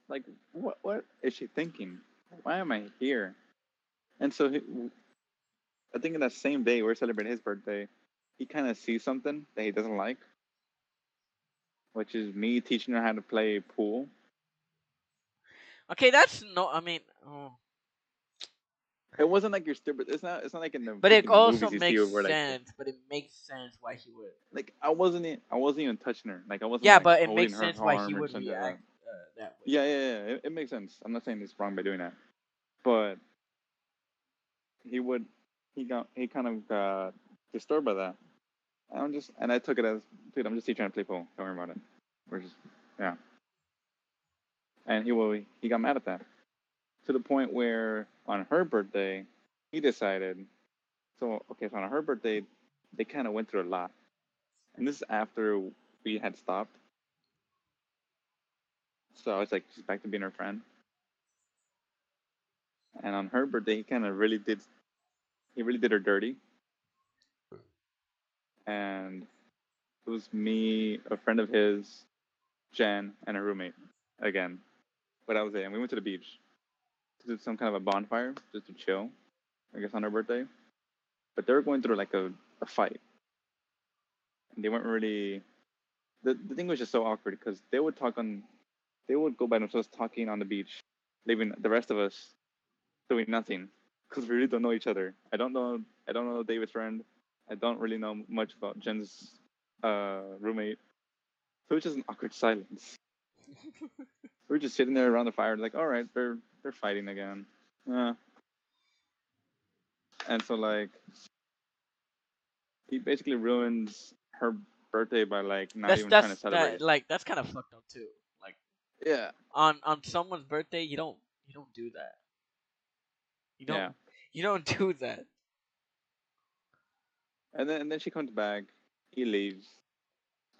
like, what what is she thinking? Why am I here? And so, he, I think in that same day we're celebrating his birthday, he kind of sees something that he doesn't like, which is me teaching her how to play pool. Okay, that's no. I mean, oh. It wasn't like you're stupid. It's not. It's not like in the. but it also makes where, like, sense. But it makes sense why he would. Like I wasn't. I wasn't even touching her. Like I wasn't. Yeah, like, but it makes sense why he would something like react uh, that way. Yeah, yeah, yeah. It, it makes sense. I'm not saying it's wrong by doing that, but he would. He got. He kind of got disturbed by that. I'm just. And I took it as, dude, I'm just teaching her to play pool. Don't worry about it. We're just. Yeah. And he will. He got mad at that, to the point where on her birthday, he decided. So okay, so on her birthday, they kind of went through a lot, and this is after we had stopped. So I was like, she's back to being her friend. And on her birthday, he kind of really did, he really did her dirty. And it was me, a friend of his, Jen, and a roommate again. But I was there, and we went to the beach to do some kind of a bonfire just to chill, I guess on her birthday. But they were going through like a, a fight. And they weren't really. The, the thing was just so awkward because they would talk on they would go by themselves talking on the beach, leaving the rest of us doing nothing because we really don't know each other. I don't know. I don't know David's friend. I don't really know much about Jen's uh, roommate. So it's just an awkward silence. we are just sitting there around the fire, like, all right, they're they're fighting again. Yeah. And so like, he basically ruins her birthday by like not that's even trying to celebrate. that, like that's kind of fucked up too. Yeah. on on someone's birthday, you don't you don't do that. You don't Yeah. you don't do that. And then and then she comes back. He leaves.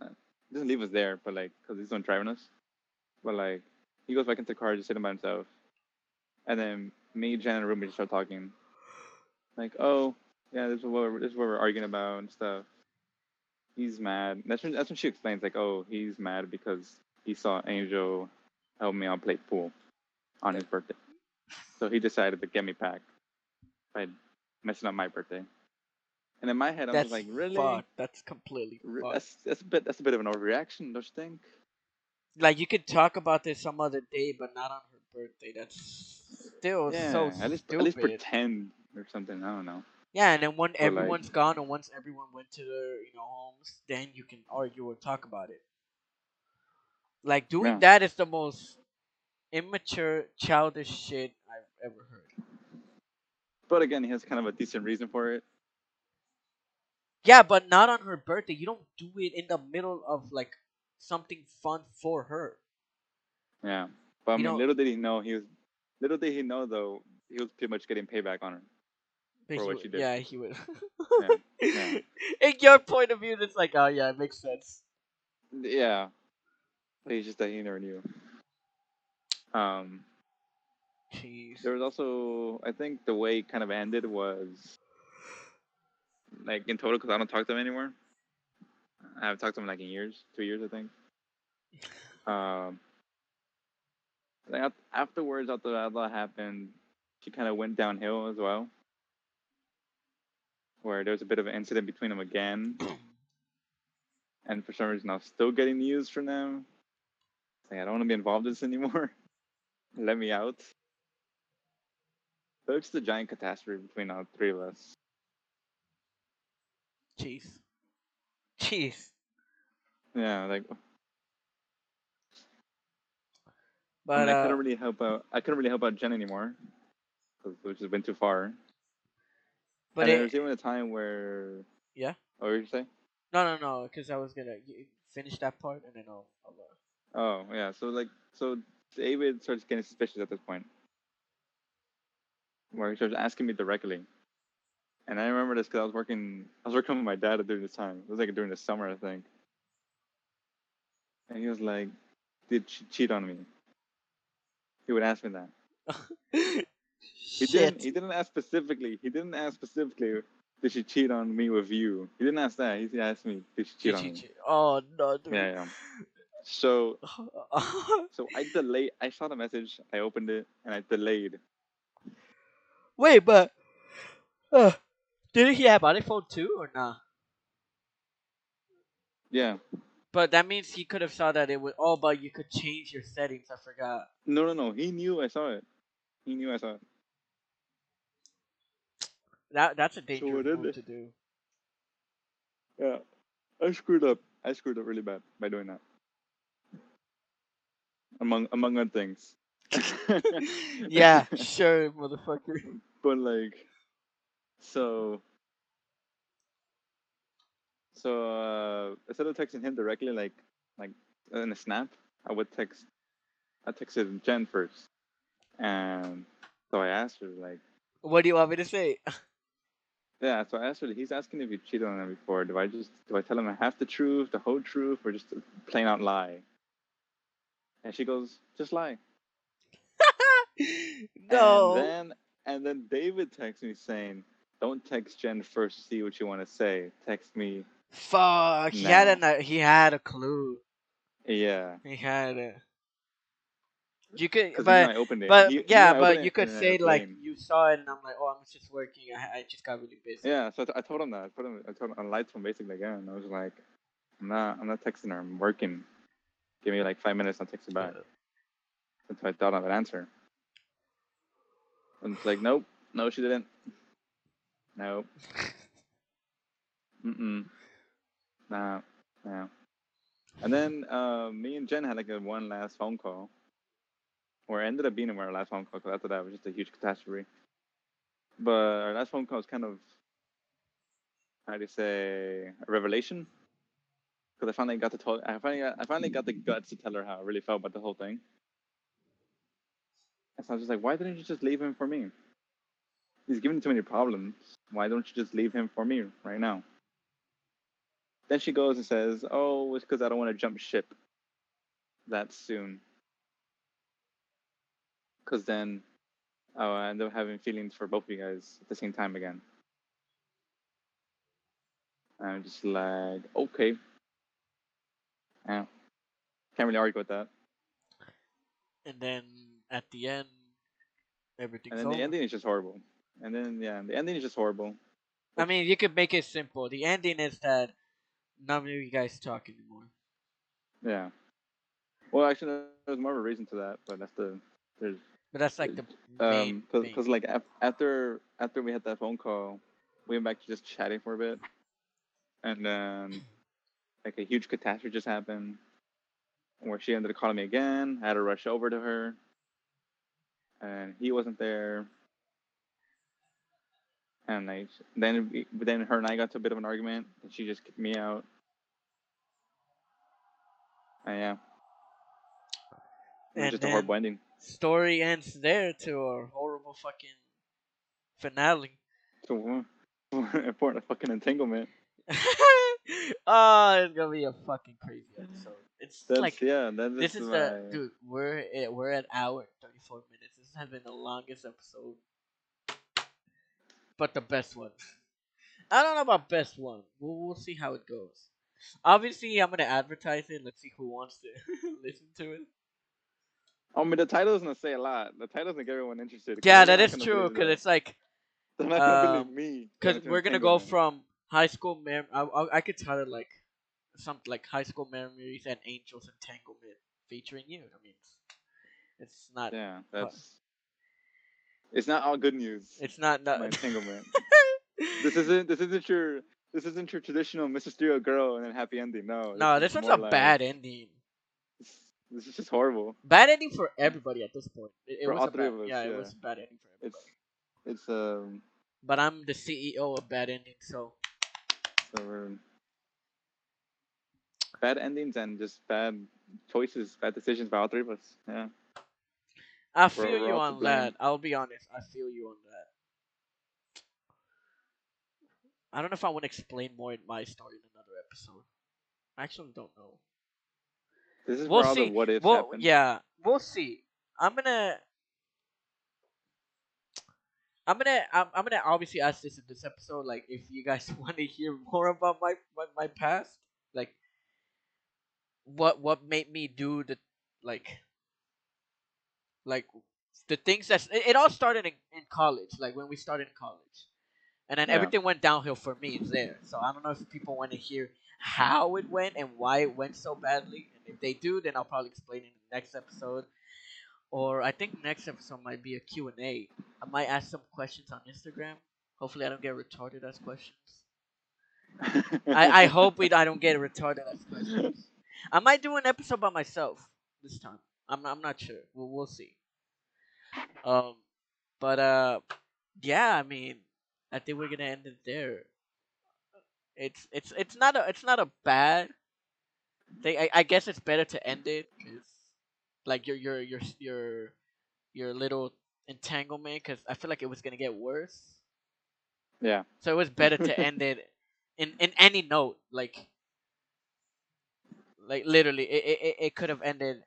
Uh, he doesn't leave us there, but like, cause he's one driving us. But like, he goes back into the car, just sitting by himself. And then me, Jen, and Ruby just start talking. Like, oh, yeah, this is what we're, this is what we're arguing about and stuff. He's mad. That's when that's when she explains like, oh, he's mad because he saw Angel help me out play pool on his birthday. So he decided to get me back by messing up my birthday. And in my head, I That's was like, really? That's completely fucked. That's that's a bit that's a bit of an overreaction, don't you think? Like you could talk about this some other day, but not on her birthday. That's still yeah, so at least stupid. at least pretend or something. I don't know. Yeah, and then when like- everyone's gone, and once everyone went to their you know homes, then you can argue or talk about it. Like doing Yeah. that is the most immature, childish shit I've ever heard. But again, he has kind of a decent reason for it. Yeah, but not on her birthday. You don't do it in the middle of like something fun for her. Yeah, but I mean, little did he know he was. Little did he know though, he was pretty much getting payback on her. For what would- she did. Yeah, he would. Yeah, yeah. In your point of view, it's like, oh yeah, it makes sense. Yeah, he's just that he never knew. Um, Jeez. there was also, I think, the way it kind of ended was like in total because I don't talk to him anymore. I haven't talked to him like in years, two years, I think. Um, afterwards, after that happened, she kind of went downhill as well. Where there was a bit of an incident between them again, and for some reason, I'm still getting news from them. Saying I don't want to be involved in this anymore. Let me out. So it's the giant catastrophe between all three of us. Jeez. Jeez. Yeah, like I, But mean, I uh, couldn't really help out. I couldn't really help out Jen anymore, because which has been too far. but and it, there was even a time where. Yeah? Oh, what were you saying? no, no, no, because I was gonna finish that part and then I'll. I'll uh, Oh, yeah. So like, so David starts getting suspicious at this point, where he starts asking me directly, And I remember this because I was working. I was working with my dad during this time. It was like during the summer, I think. And he was like, "Did she cheat on me?" He would ask me that. He didn't. He didn't ask specifically. He didn't ask specifically. Did she cheat on me with you? He didn't ask that. He asked me, "Did she cheat Did on she me?" cheat? Oh no. Dude. Yeah, yeah. So, so I delayed. I saw the message. I opened it and I delayed. Wait, but uh, did he have iPhone too or not? Yeah. But that means he could have saw that it was. Oh, but you could change your settings. I forgot. No, no, no. He knew I saw it. He knew I saw it. That that's a dangerous move to do. Yeah. I screwed up. I screwed up really bad by doing that. Among among other things. yeah, sure, motherfucker. but like so so uh instead of texting him directly like like in a snap i would text i texted jen first and so i asked her like What do you want me to say? yeah so i asked her he's asking if you cheated on him before do i just do i tell him half the truth the whole truth or just a plain out lie and she goes just lie no. And then and then David texts me saying, "Don't text Jen first. See what you want to say. Text me." Fuck. He had a he had a clue. Yeah. He had a. You could, but I opened it. but yeah, but you could say like you saw it, and I'm like, oh, I'm just working. I, I just got really busy. Yeah. So I told him that. I told him. I told him. I lied to him basically again. I was like, "I'm not. I'm not texting her. I'm working. Give me like five minutes. I'll text you back." Until I thought of an answer. And it's like, nope. No, she didn't. Nope. Mm-mm. Nah. No. And then uh, me and Jen had like a one last phone call. Or ended up being our last phone call because after that was just a huge catastrophe. But our last phone call was kind of, how do you say, a revelation. Because I finally got to tell, I finally, I finally got the guts to tell her how I really felt about the whole thing. And so I was just like, why didn't you just leave him for me? He's giving me too many problems. Why don't you just leave him for me right now? Then she goes and says, oh, it's because I don't want to jump ship that soon. Because then oh, I'll end up having feelings for both of you guys at the same time again. I'm just like, okay. Yeah. Can't really argue with that. And then at the end, everything's And then over. the ending is just horrible. And then, yeah, the ending is just horrible. I mean, you could make it simple. The ending is that none of you guys talk anymore. Yeah. Well, actually, there's more of a reason to that, but that's the there's But that's like the main um because like after after we had that phone call, we went back to just chatting for a bit, and then like a huge catastrophe just happened, where she ended up calling me again. I had to rush over to her, and he wasn't there. And like then we, then her and I got to a bit of an argument, and she just kicked me out. And yeah, And just a horrible ending. Story ends there to a horrible fucking finale. For a fucking entanglement. oh, it's gonna be a fucking crazy episode. It's That's like yeah. That, this that's is my, the dude. We're at, we're at hour thirty four minutes. This has been the longest episode, but the best one. I don't know about best one. We'll we'll see how it goes. Obviously, I'm gonna advertise it. Let's see who wants to listen to it. I mean, the title doesn't say a lot. The title doesn't get everyone interested. Yeah, they're that not is gonna true. Because it's like they're not gonna um, believe me. because we're gonna go from high school mem. I, I, I could tell it like something like high school memories and angels entanglement featuring you. I mean, it's, it's not. Yeah, that's. It's not all good news. It's not. not entanglement. this isn't. This isn't your. This isn't your traditional Mr. Stereo girl and then happy ending. No. no, this one's a like- bad ending. This is just horrible. Bad ending for everybody at this point. It, it For was all three bad, of us, yeah, it was a bad ending for It's. everybody. It's um. But I'm the CEO of bad ending, so So we're bad endings and just bad choices, bad decisions by all three of us. Yeah. I feel we're you all to on that. I'll be honest. I feel you on that. I don't know if I want to explain more in my story in another episode. I actually don't know. This is We'll see. what ifs Well, happen. yeah, we'll see. I'm gonna. I'm gonna I'm, I'm gonna obviously ask this in this episode like if you guys want to hear more about my, my my past like what what made me do the like like the things that it, it all started in, in college like when we started in college. And then Yeah. everything went downhill for me there. So i don't know if people want to hear how it went and why it went so badly. And if they do then i'll probably explain in the next episode or i think next episode might be a q&a i might ask some questions on instagram hopefully i don't get retarded as questions I, I hope we I don't get retarded as questions. I might do an episode by myself this time. I'm I'm not sure. We'll we'll see. Um, but uh, yeah. I mean, I think we're gonna end it there. It's it's it's not a it's not a bad thing. I, I guess it's better to end it because like your your your your your little entanglement because I feel like it was gonna get worse. yeah. So it was better to end it in in any note, like like literally, it it, it- could have ended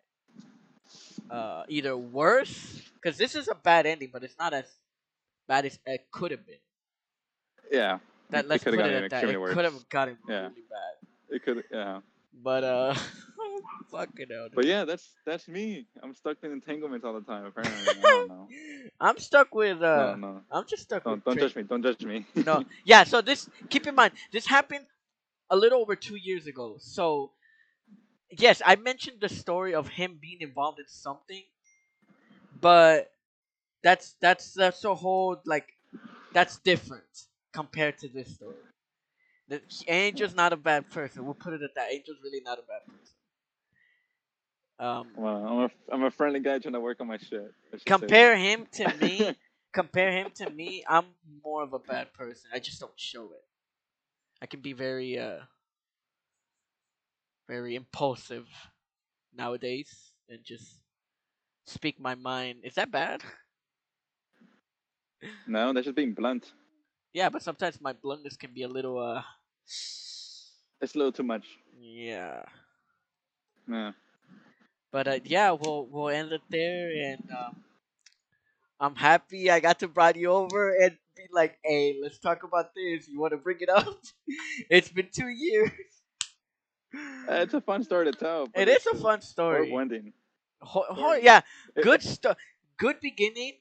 uh either worse because this is a bad ending, but it's not as bad as it could have been. Yeah. That It let's put it at that. It could have gotten Yeah. really bad, It could. Yeah. But uh, fucking hell. But yeah, that's that's me. I'm stuck in entanglements all the time. Apparently, I don't know. I'm stuck with uh. don't know. I'm just stuck Don't with. don't judge me. Don't judge me. no yeah so this keep in mind this happened a little over two years ago so yes i mentioned the story of him being involved in something but that's that's that's a whole like that's different compared to this story the, angel's not a bad person we'll put it at that angel's really not a bad person um Well, I'm a I'm a friendly guy trying to work on my shit. Let's say compare him to me compare him to me, I'm more of a bad person. I just don't show it. I can be very uh very impulsive nowadays and just speak my mind. Is that bad? No, that's just being blunt. Yeah, but sometimes my bluntness can be a little uh It's a little too much. yeah. Yeah. But uh, yeah, we'll we'll end it there and um I'm happy I got to bring you over and be like, hey, let's talk about this. You want to bring it up? it's been two years. Uh, It's a fun story to tell. It is a fun story. ending. Ho- ho- yeah, good stuff. Good beginning,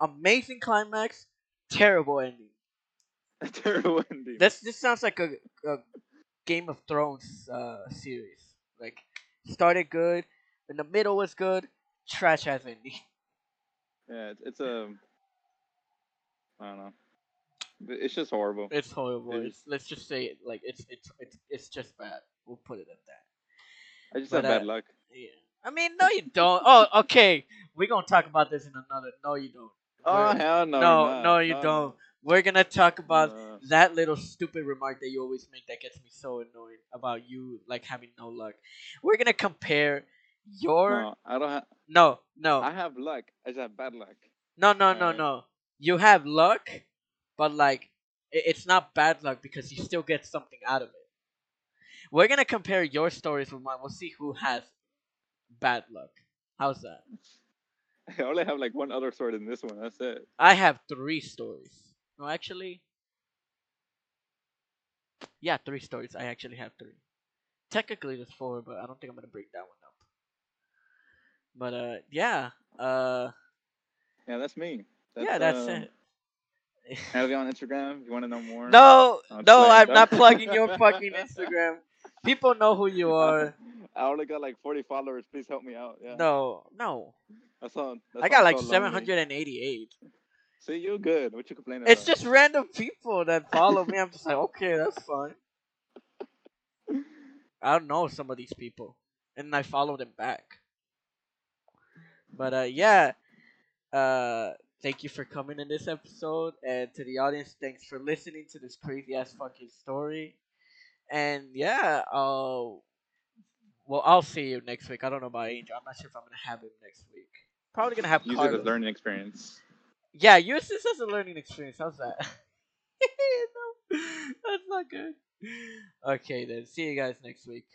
amazing climax, terrible ending. A ending. This this sounds like a, a Game of Thrones uh, series. Like started good, in the middle was good, trash ass ending. Yeah, it's, it's a. I don't know. It's just horrible. It's horrible. It It's, let's just say it like it's it's it's it's just bad. We'll put it at that. I just but, have bad uh, luck. Yeah. I mean, no, you don't. Oh, okay. We're gonna talk about this in another. No, you don't. Oh we're- hell no! no, no, you No, don't. We're gonna talk about no. that little stupid remark that you always make that gets me so annoyed about you like having no luck. We're gonna compare your No, I don't have. no no I have luck. I just have bad luck. no no no no. You have luck, but like it's not bad luck because you still get something out of it. We're gonna compare your stories with mine. We'll see who has bad luck. How's that? I only have like one other story in this one. That's it. I have three stories. No, actually, yeah, three stories. I actually have three. Technically, there's four, but I don't think I'm gonna break that one up. But uh, yeah, uh, Yeah, that's me. That's, yeah, that's um, it. Add me on Instagram if you want to know more. No, I'm no, playing, I'm not plugging your fucking Instagram. People know who you are. I only got like 40 followers. Please help me out. Yeah. No, no, That's all. That's I got like so 788. See, you're good. What you complaining about? It's about? just random people that follow me. I'm just like, okay, that's fine. I don't know some of these people, and I follow them back. But uh, yeah, uh, thank you for coming in this episode, and to the audience, thanks for listening to this crazy ass fucking story. And yeah, uh, well, I'll see you next week. I don't know about Angel. I'm not sure if I'm gonna have him next week. Probably gonna have Use it as learning experience. Yeah, use this as a learning experience. How's that? no. That's not good. Okay, then. See you guys next week.